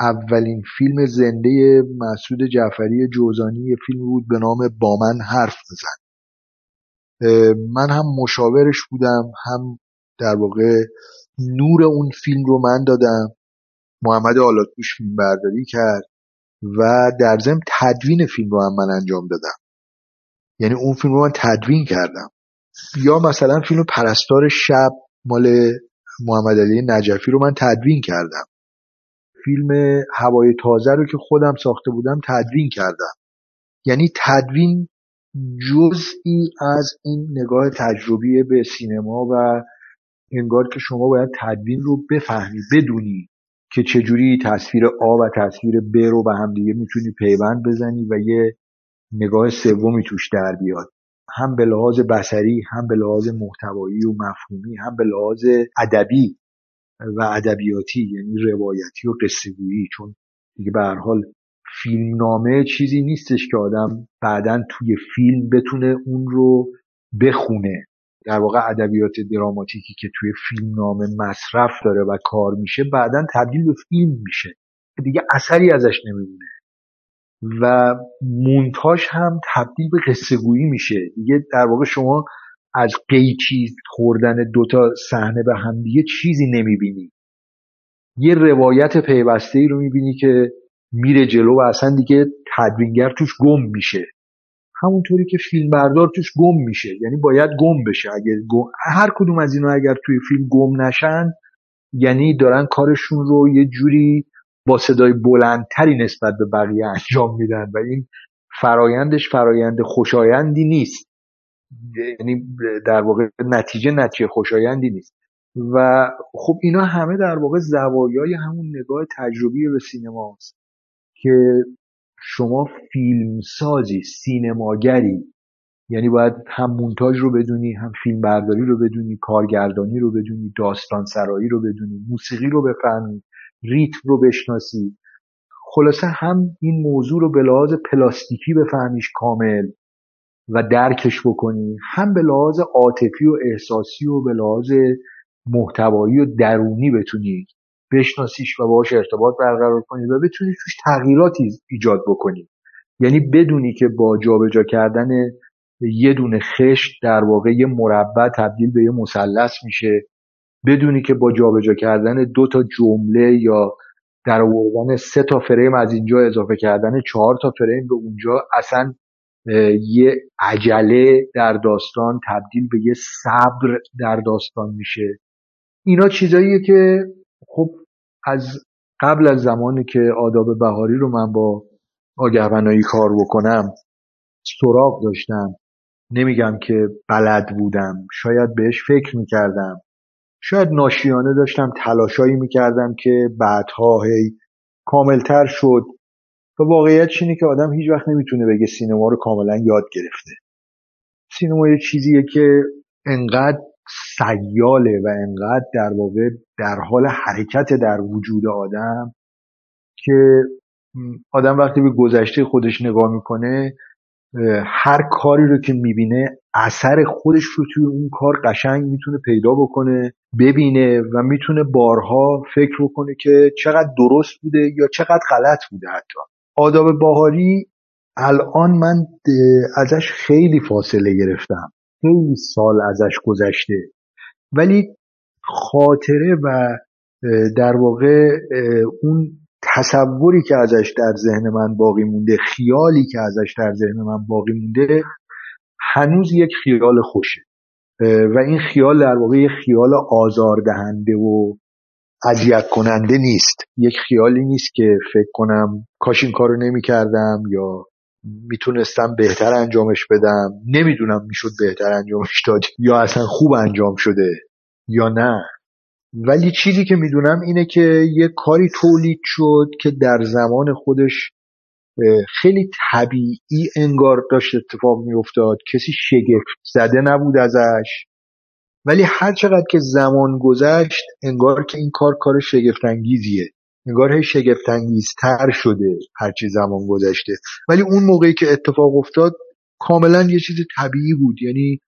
اولین فیلم زنده مسعود جعفری جوزانی یه فیلم بود به نام با من حرف بزن. من هم مشاورش بودم هم در واقع نور اون فیلم رو من دادم. محمد آلاتوش فیلم برداری کرد و در ضمن تدوین فیلم رو هم من انجام دادم. یعنی اون فیلم رو من تدوین کردم. یا مثلا فیلم پرستار شب مال محمد علی نجفی رو من تدوین کردم. فیلم هوای تازه رو که خودم ساخته بودم تدوین کردم. یعنی تدوین جزئی از این نگاه تجربی به سینما و انگار که شما باید تدوین رو بفهمی بدونی که چجوری تصویر آ و تصویر ب رو به هم دیگه می‌تونی پیوند بزنی و یه نگاه سومی توش در بیاد. هم به لحاظ بسری هم به لحاظ محتوایی و مفهومی هم به لحاظ ادبی و ادبیاتی یعنی روایتی و قصه چون دیگه به هر حال فیلم نامه چیزی نیستش که آدم بعدا توی فیلم بتونه اون رو بخونه. در واقع ادبیات دراماتیکی که توی فیلم نامه مصرف داره و کار میشه بعدا تبدیل به فیلم میشه. دیگه اثری ازش نمیمونه. و مونتاژ هم تبدیل به قصه گویی میشه. دیگه در واقع شما از قیچی خوردن دوتا صحنه به هم دیگه چیزی نمی‌بینی. یه روایت پیوسته ای رو می‌بینی که میره جلو و اصلا دیگه تدوینگر توش گم میشه. همونطوری که فیلم بردار توش گم میشه. یعنی باید گم بشه. اگر هر کدوم از اینا اگر توی فیلم گم نشن یعنی دارن کارشون رو یه جوری با صدای بلندتری نسبت به بقیه انجام میدن و این فرایندش فرایند خوشایندی نیست. یعنی در واقع نتیجه نتیجه خوشایندی نیست. و خب اینا همه در واقع زوایای همون نگاه تجربی به سینماست که شما فیلمسازی سینماگری. یعنی باید هم مونتاژ رو بدونی هم فیلم برداری رو بدونی کارگردانی رو بدونی داستان سرایی رو بدونی موسیقی رو بفهمی ریتم رو بشناسی. خلاصه هم این موضوع رو به لحاظ پلاستیکی بفهمیش کامل و درکش بکنی. هم به لحاظ عاطفی و احساسی و به لحاظ محتوایی و درونی بتونی بشناسیش و باهاش ارتباط برقرار کنی و بتونی توش تغییراتی ایجاد بکنی. یعنی بدونی که با جابجا کردن یه دونه خشت در واقع یه مربع تبدیل به یه مثلث میشه. بدونی که با جابجا کردن دو تا جمله یا در آوردن سه تا فریم از اینجا اضافه کردن چهار تا فریم به اونجا اصلا یه عجله در داستان تبدیل به یه صبر در داستان میشه. اینا چیزاییه که خب از قبل از زمانی که آداب بهاری رو من با آگهبنایی کار بکنم سراغ داشتم. نمیگم که بلد بودم. شاید بهش فکر می‌کردم. شاید ناشیانه داشتم تلاشایی می‌کردم که بعدها هی کاملتر شد. و واقعیت اینه که آدم هیچ وقت نمی‌تونه بگه سینما رو کاملا یاد گرفته. سینما یه چیزیه که انقدر سیاله و انقدر در واقع در حال حرکت در وجود آدم که آدم وقتی به گذشته خودش نگاه می‌کنه هر کاری رو که می‌بینه اثر خودش رو توی اون کار قشنگ می‌تونه پیدا بکنه ببینه و می‌تونه بارها فکر بکنه که چقدر درست بوده یا چقدر غلط بوده حتی. آداب باهاری الان من ازش خیلی فاصله گرفتم. خیلی سال ازش گذشته. ولی خاطره و در واقع اون تصوری که ازش در ذهن من باقی مونده خیالی که ازش در ذهن من باقی مونده هنوز یک خیال خوشه. و این خیال در واقع یک خیال آزاردهنده و اذیت کننده نیست. یک خیالی نیست که فکر کنم کاش این کارو نمی کردم یا می‌تونستم بهتر انجامش بدم. نمی‌دونم می‌شد بهتر انجامش داد یا اصلا خوب انجام شده یا نه. ولی چیزی که می‌دونم اینه که یه کاری تولید شد که در زمان خودش خیلی طبیعی انگار داشت اتفاق میافتاد. کسی شگفت زده نبود ازش. ولی هر چقدر که زمان گذشت انگار که این کار کار شگفتانگیزیه. انگار هی شگفتانگیزتر شده هرچی زمان گذشته. ولی اون موقعی که اتفاق افتاد کاملا یه چیز طبیعی بود. یعنی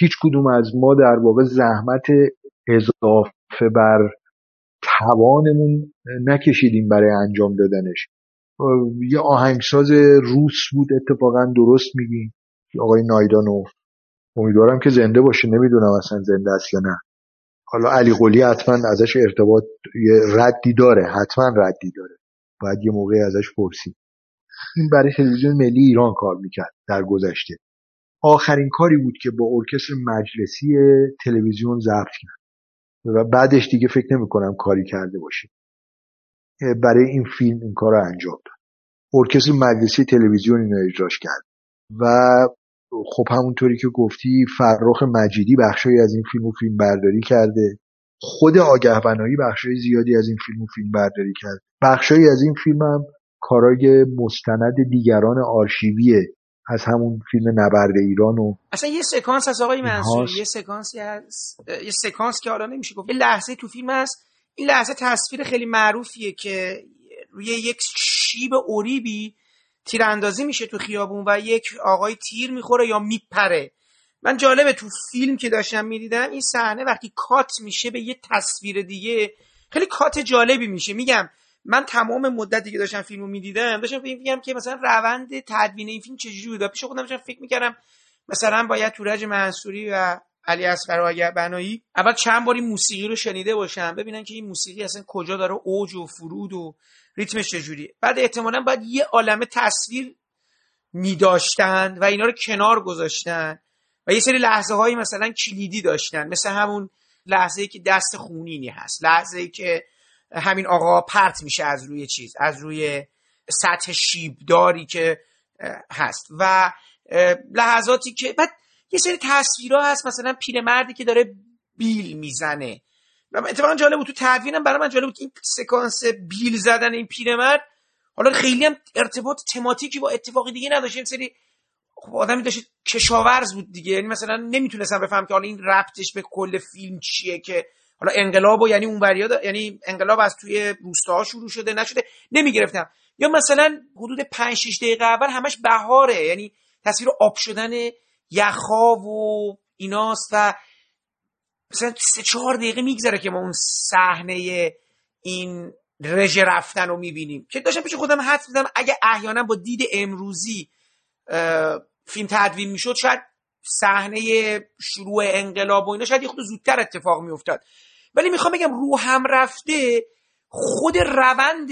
هیچ کدوم از ما در واقع زحمت اضافه بر توانمون نکشیدیم برای انجام دادنش. یه آهنگساز روس بود اتفاقا درست میگی. آقای نایدانوف امیدوارم که زنده باشه. نمی‌دونم اصلا زنده است یا نه. حالا علی قلی حتما ازش ارتباط یه ردی داره حتما ردی داره. باید یه موقع ازش پرسید این برای تلویزیون ملی ایران کار می‌کرد در گذشته. آخرین کاری بود که با ارکستر مجلسی تلویزیون ضبط کرد. و بعدش دیگه فکر نمی کنم کاری کرده باشه. برای این فیلم این کار رو انجام داد. ارکستر مجلسی تلویزیون اینو اجراش کرد. و خب همونطوری که گفتی فرخ مجیدی بخشی از این فیلم و فیلم برداری کرده. خود آگه بنایی بخشای زیادی از این فیلم و فیلم برداری کرد. بخشی از این فیلم هم کارای مستند دیگران آرشیویه. از همون فیلم نبرد ایران و اصلا یه سکانس از آقای منصور یه سکانسی هست یه سکانس که حالا نمیشه گفت. یه لحظه تو فیلم هست. این لحظه تصویر خیلی معروفیه که روی یک شیب اوریبی تیراندازی میشه تو خیابون و یک آقای تیر می‌خوره یا میپره. من جالبه تو فیلم که داشتم می‌دیدم این صحنه وقتی کات میشه به یه تصویر دیگه خیلی کات جالبی میشه. میگم من تمام مدتی که داشتم فیلمو می‌دیدم داشتم فکر میگم که مثلا روند تدوین این فیلم چجوری بود. پیش خودم داشتم فکر می‌کردم مثلا باید تورج منصوری و علی اصغر بنایی اول چند باری موسیقی رو شنیده باشم ببینن که این موسیقی اصلا کجا داره اوج و فرود و ریتمش چجوریه بعد احتمالا باید یه عالمه تصویر میداشتن و اینا رو کنار گذاشتن و یه سری لحظه هایی مثلا کلیدی داشتن. مثل همون لحظه ای که دست خونینی هست. لحظه ای که همین آقا پرت میشه از روی چیز از روی سطح شیبداری که هست. و لحظاتی که بعد یه سری تصویرها هست. مثلا پیرمردی که داره بیل می‌زنه. اتفاقا جالب بود. تو تدوینم برای من جالب بود این سکانس بیل زدن این پیرمرد حالا خیلی هم ارتباط تماتیکی با اتفاقی دیگه نداشت. این سری خب آدمی داشت کشاورز بود دیگه. یعنی مثلا نمی‌تونستم بفهم که حالا این ربطش به کل فیلم چیه که حالا انقلاب و یعنی اون بریا یعنی انقلاب از توی روستاها شروع شده نشده نمی‌گرفتم. یا مثلا حدود 5 6 دقیقه اول همش بهاره. یعنی تصویر آب شدن یخا و ایناست و مثلا سه چهار دقیقه میگذره که ما اون صحنه این رژه رفتن رو می‌بینیم. که داشتم پیش خودم حد میدم اگه احیانا با دید امروزی فیلم تدوین می‌شد شاید صحنه شروع انقلاب و اینا شاید یه خود زودتر اتفاق میافتاد. ولی می‌خوام بگم رو هم رفته خود روند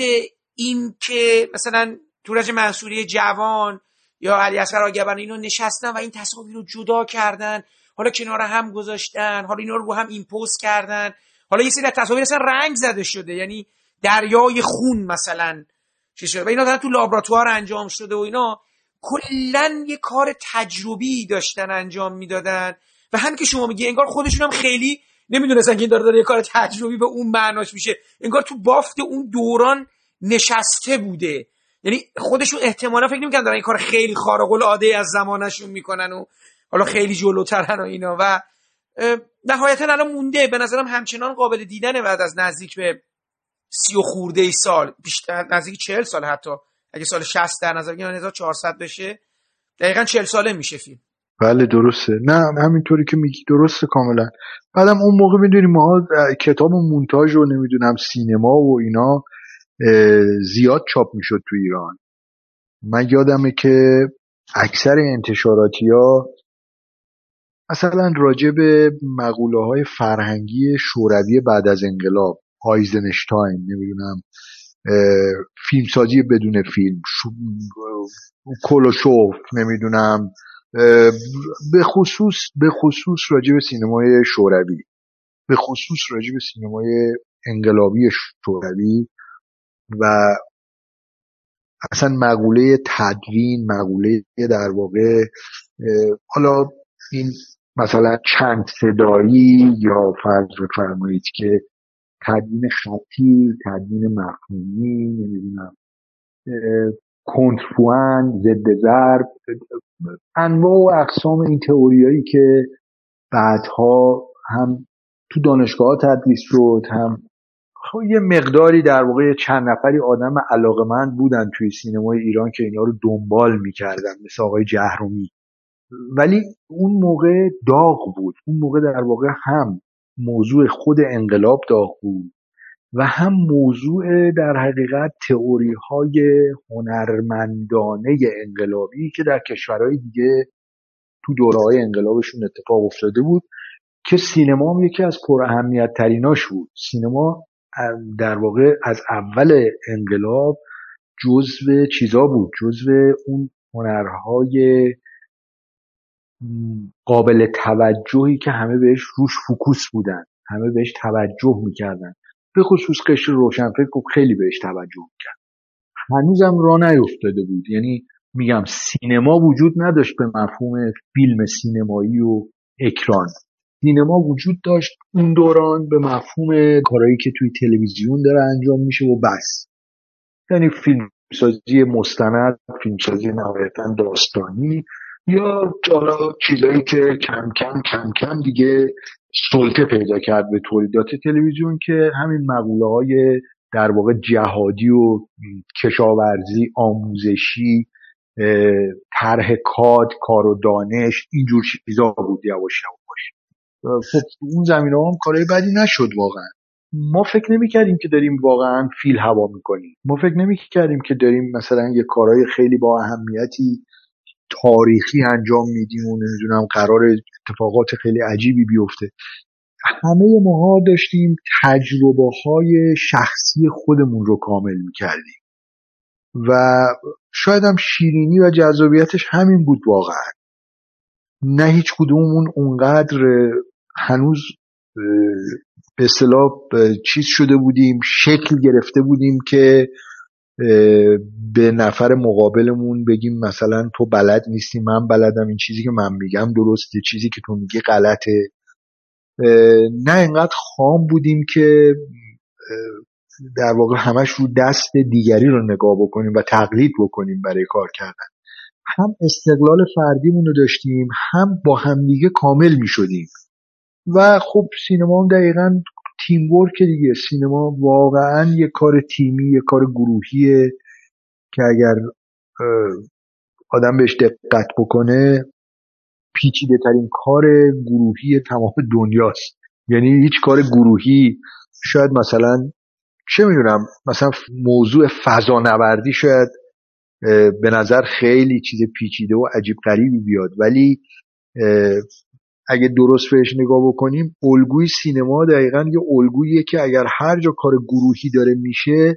این که مثلا تورج منصوری جوان یا علی اصغر آگبن اینو نشستن و این تصاویر رو جدا کردن حالا کنار هم گذاشتن حالا اینا رو رو هم ایمپوز کردن. حالا یه سری تصاویر اصلا رنگ زده شده یعنی دریای خون مثلا چی شده. و اینا دارن تو لابراتوار انجام شده و اینا. کلا یه کار تجربی داشتن انجام می‌دادن. و هم که شما میگی انگار خودشون هم خیلی نمی‌دونستن که این داره داره یه کار تجربی به اون معناش میشه. انگار تو بافت اون دوران نشسته بوده. یعنی خودشون احتمالا فکر نمی‌کنن دارن این کار خیلی خارق العاده از زمانشون می‌کنن و حالا خیلی جلوترن و اینا و نهایتا الان مونده. به نظرم همچنان قابل دیدنه بعد از نزدیک به سی و خورده ای سال. بیشتر نزدیک چهل سال حتی. اگه سال 60 در نظر بگیریم 1400 بشه. دقیقا چهل ساله میشه فیلم. بله درسته. نه همینطوری که میگی درسته کاملا. بعدم اون موقع می‌دونیم ما کتاب مونتاژ رو نمی‌دونم سینما و اینا زیاد چاپ می‌شد تو ایران. من یادمه که اکثر انتشاراتی ها مثلا راجع به مقوله های فرهنگی شوروی بعد از انقلاب هایزنشتاین نمی‌دونم فیلمسازی بدون فیلم کلوشوف نمی‌دونم به خصوص به خصوص راجع به سینمای شوروی به خصوص راجع به سینمای انقلابی شوروی و اصلا مقوله تدوین مقوله در واقع حالا این مثلا چند صدایی یا فرض فرمایید که تدوین خطی تدوین مفهومی نمی‌دونم کنتفوان ضد ضرب انواع و اقسام این تئوریایی که بعدها هم تو دانشگاه تدریس شد هم خب یه مقداری در واقع چند نفری آدم علاقمند بودن توی سینمای ایران که اینا رو دنبال می‌کردن مثل آقای جهرومی. ولی اون موقع داغ بود. اون موقع در واقع هم موضوع خود انقلاب داغ بود و هم موضوع در حقیقت تئوری های هنرمندانه انقلابی که در کشورهای دیگه تو دوره های انقلابشون اتفاق افتاده بود که سینما هم یکی از پر اهمیت تریناش بود. سینما در واقع از اول انقلاب جزو چیزا بود جزو اون هنرهای قابل توجهی که همه بهش روش focus بودن. همه بهش توجه می‌کردن. به خصوص قشر روشنفکر خیلی بهش توجه می‌کرد. هنوزم راه نیفتاده بود. یعنی میگم سینما وجود نداشت به مفهوم فیلم سینمایی و اکران. سینما وجود داشت اون دوران به مفهوم کارهایی که توی تلویزیون داره انجام میشه و بس. یعنی فیلم سازی مستند فیلمسازی نهایتا داستانی یا حالا چیزایی که کم کم کم کم دیگه سلطه پیدا کرد به تولیدات تلویزیون که همین مقوله های در واقع جهادی و کشاورزی آموزشی طرح کاد کار و دانش اینجور چیزا بود یواش یواش. خب اون زمینه هم کارهای بدی نشد واقعا. ما فکر نمی کردیم که داریم واقعا فیل هوا می‌کنیم. ما فکر نمی کردیم که داریم مثلا یه کارهای خیلی با اهمیتی تاریخی انجام میدیم و نمی‌دونم قرار اتفاقات خیلی عجیبی بیفته. همه ماها داشتیم تجربه های شخصی خودمون رو کامل می‌کردیم. و شاید هم شیرینی و جذابیتش همین بود واقعا. نه هیچ کدوممون اونقدر هنوز به اصطلاح چیز شده بودیم شکل گرفته بودیم که به نفر مقابلمون بگیم مثلا تو بلد نیستی من بلدم این چیزی که من میگم درسته چیزی که تو میگی غلطه. نه اینقدر خام بودیم که در واقع همش رو دست دیگری رو نگاه بکنیم و تقلید بکنیم برای کار کردن. هم استقلال فردیمون رو داشتیم هم با همدیگه کامل می شدیم و خب سینما هم دقیقا تیم ورک دیگه. سینما واقعا یه کار تیمی یه کار گروهیه که اگر آدم بهش دقت بکنه پیچیده ترین کار گروهی تمام دنیاست. یعنی هیچ کار گروهی شاید مثلا چه می‌دونم مثلا موضوع فضانوردی شاید به نظر خیلی چیز پیچیده و عجیب غریبی بیاد. ولی اگه درست بهش نگاه بکنیم الگوی سینما دقیقا یه الگوییه که اگر هر جا کار گروهی داره میشه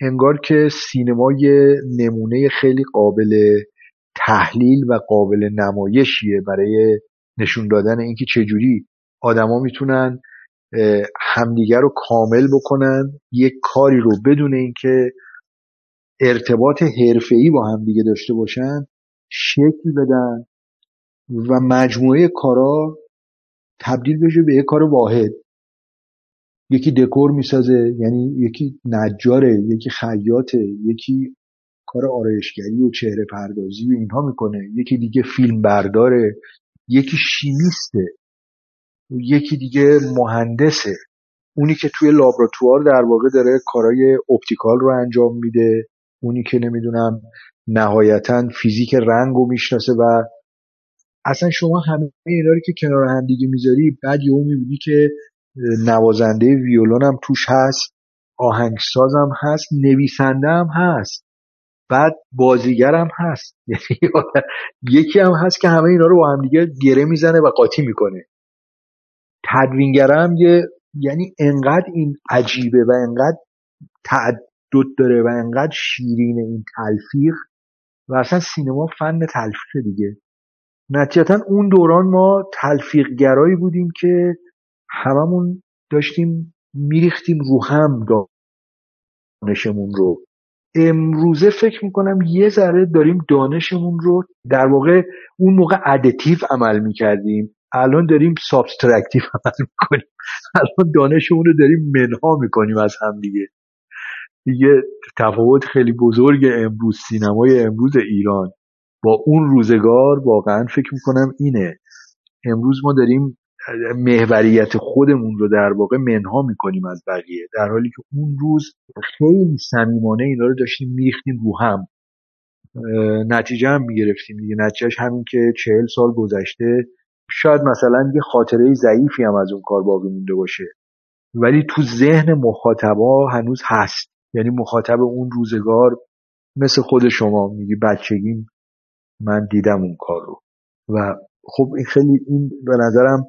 انگار که سینما یه نمونه خیلی قابل تحلیل و قابل نمایشیه برای نشون دادن اینکه چجوری آدما می‌تونن همدیگر رو کامل بکنن. یک کاری رو بدون اینکه ارتباط حرفه‌ای با همدیگه داشته باشن شکل بدن. و مجموعه کارا تبدیل بشه به یک کار واحد. یکی دکور می‌سازه یعنی یکی نجاره یکی خیاطه یکی کار آرایشگری و چهره پردازی و اینها می‌کنه. یکی دیگه فیلم برداره یکی شیمیسته یکی دیگه مهندسه. اونی که توی لابراتوار در واقع داره کارهای اپتیکال رو انجام میده اونی که نمی‌دونم نهایتا فیزیک رنگ رو می‌شناسه و اصلا شما همه اینا رو که کنار هم دیگه می‌ذاری بعد یهو می‌بینی که نوازنده ویولون هم توش هست آهنگساز هم هست نویسنده هم هست بعد بازیگر هم هست. یعنی یکی هم هست که همه اینا رو با هم دیگه گره می‌زنه و قاطی می‌کنه. تدوینگر هم یه یعنی انقدر این عجیبه و انقدر تعدد داره و انقدر شیرین این تلفیق و اصلا سینما فن تلفیق دیگه. نتیجتا اون دوران ما تلفیقگرایی بودیم که هممون داشتیم میریختیم رو هم دانشمون رو. امروزه فکر می‌کنم یه ذره داریم دانشمون رو در واقع اون موقع additive عمل می‌کردیم. الان داریم subtractive عمل می‌کنیم. الان دانشمون رو داریم منها می‌کنیم از هم دیگه. دیگه تفاوت خیلی بزرگ امروز سینمای امروز ایران. با اون روزگار واقعا فکر می‌کنم اینه. امروز ما داریم محوریت خودمون رو در واقع منها می‌کنیم از بقیه. در حالی که اون روز خیلی صمیمانه اینا رو داشتیم میریختیم رو هم. نتیجه هم می‌گرفتیم دیگه. نتیجهش همین که چهل سال گذشته. شاید مثلا یه خاطره ضعیفی هم از اون کار باقی مونده باشه. ولی تو ذهن مخاطبا هنوز هست. یعنی مخاطب اون روزگار مثل خود شما میگی بچگیم من دیدم اون کار رو. و خب این خیلی این به نظرم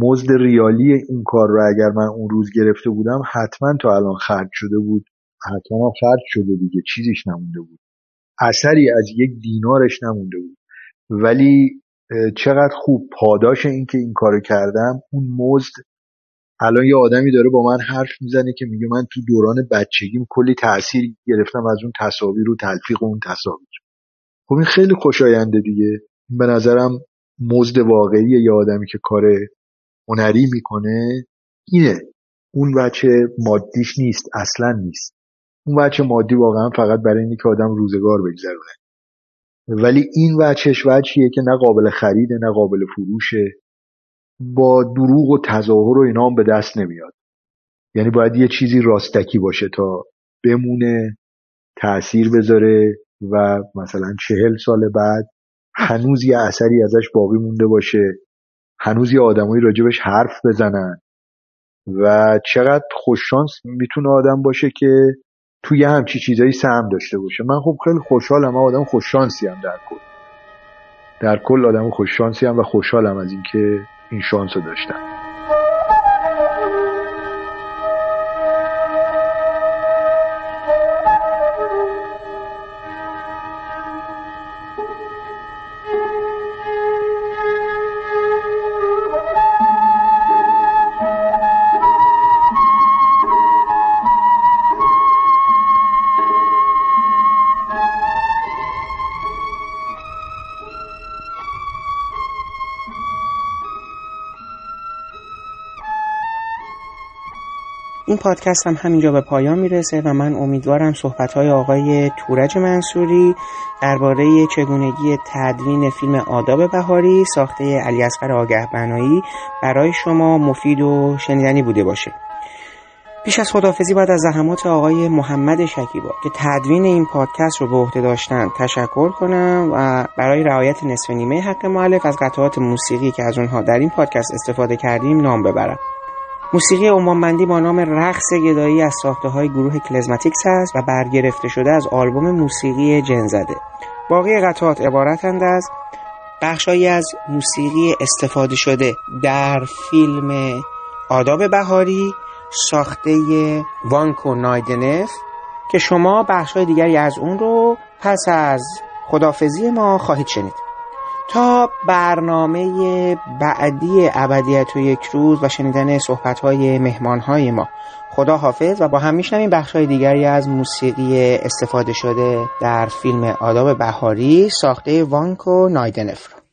مزد ریالی این کار رو اگر من اون روز گرفته بودم حتما تا الان خرج شده بود. حتما خرج شده دیگه چیزیش نمونده بود. اثری از یک دینارش نمونده بود. ولی چقدر خوب پاداش این که این کارو کردم. اون مزد الان یه آدمی داره با من حرف می‌زنه که میگه من تو دوران بچگیم کلی تاثیر گرفتم از اون تصاویر و تلفیق اون تصاویر خب این خیلی خوشاینده دیگه. به نظرم مزد واقعی یه آدمی که کار هنری می‌کنه اینه. اون بچه مادیش نیست اصلا نیست. اون بچه مادی واقعا فقط برای اینه که آدم روزگار بگذرونه ولی این وچهش وچهیه که نه قابل خریده نه قابل فروشه. با دروغ و تظاهر و اینا هم به دست نمیاد. یعنی باید یه چیزی راستکی باشه تا بمونه تاثیر بذاره. و مثلا چهل سال بعد هنوز یه اثری ازش باقی مونده باشه. هنوز یه آدمایی راجبش حرف بزنن. و چقدر خوششانس می‌تونه آدم باشه که توی همچی چیزایی سهم داشته باشه. من خب خیلی خوشحالم. آدم خوششانسی هم در کل. در کل آدم خوششانسی هم و خوشحالم از اینکه این شانس رو داشتم. این پادکست هم همینجا به پایان می‌رسه و من امیدوارم صحبت های آقای تورج منصوری درباره چگونگی تدوین فیلم آداب بهاری ساخته علی اصغر آگه بنایی برای شما مفید و شنیدنی بوده باشه. پیش از خدافزی باید از زحمات آقای محمد شکیبا که تدوین این پادکست رو به عهده داشتن تشکر کنم و برای رعایت نصف نیمه حق معلف از قطعات موسیقی که از اونها در این پادکست استفاده کردیم نام ببرم. موسیقی عمانمندی با نام رقص گدایی از ساخته های گروه کلزماتیکس است و برگرفته شده از آلبوم موسیقی جنزده باقی قطعات عبارتند از بخشهایی از موسیقی استفاده شده در فیلم آداب بهاری ساخته وانکو نایدنف که شما بخشهای دیگری از اون رو پس از خدافزی ما خواهید شنید. تا برنامه بعدی ابدیت و یک روز و شنیدن صحبتهای مهمانهای ما. خدا حافظ و با هم میشنویم بخشهای دیگری از موسیقی استفاده شده در فیلم آداب بهاری ساخته وانکو نایدنف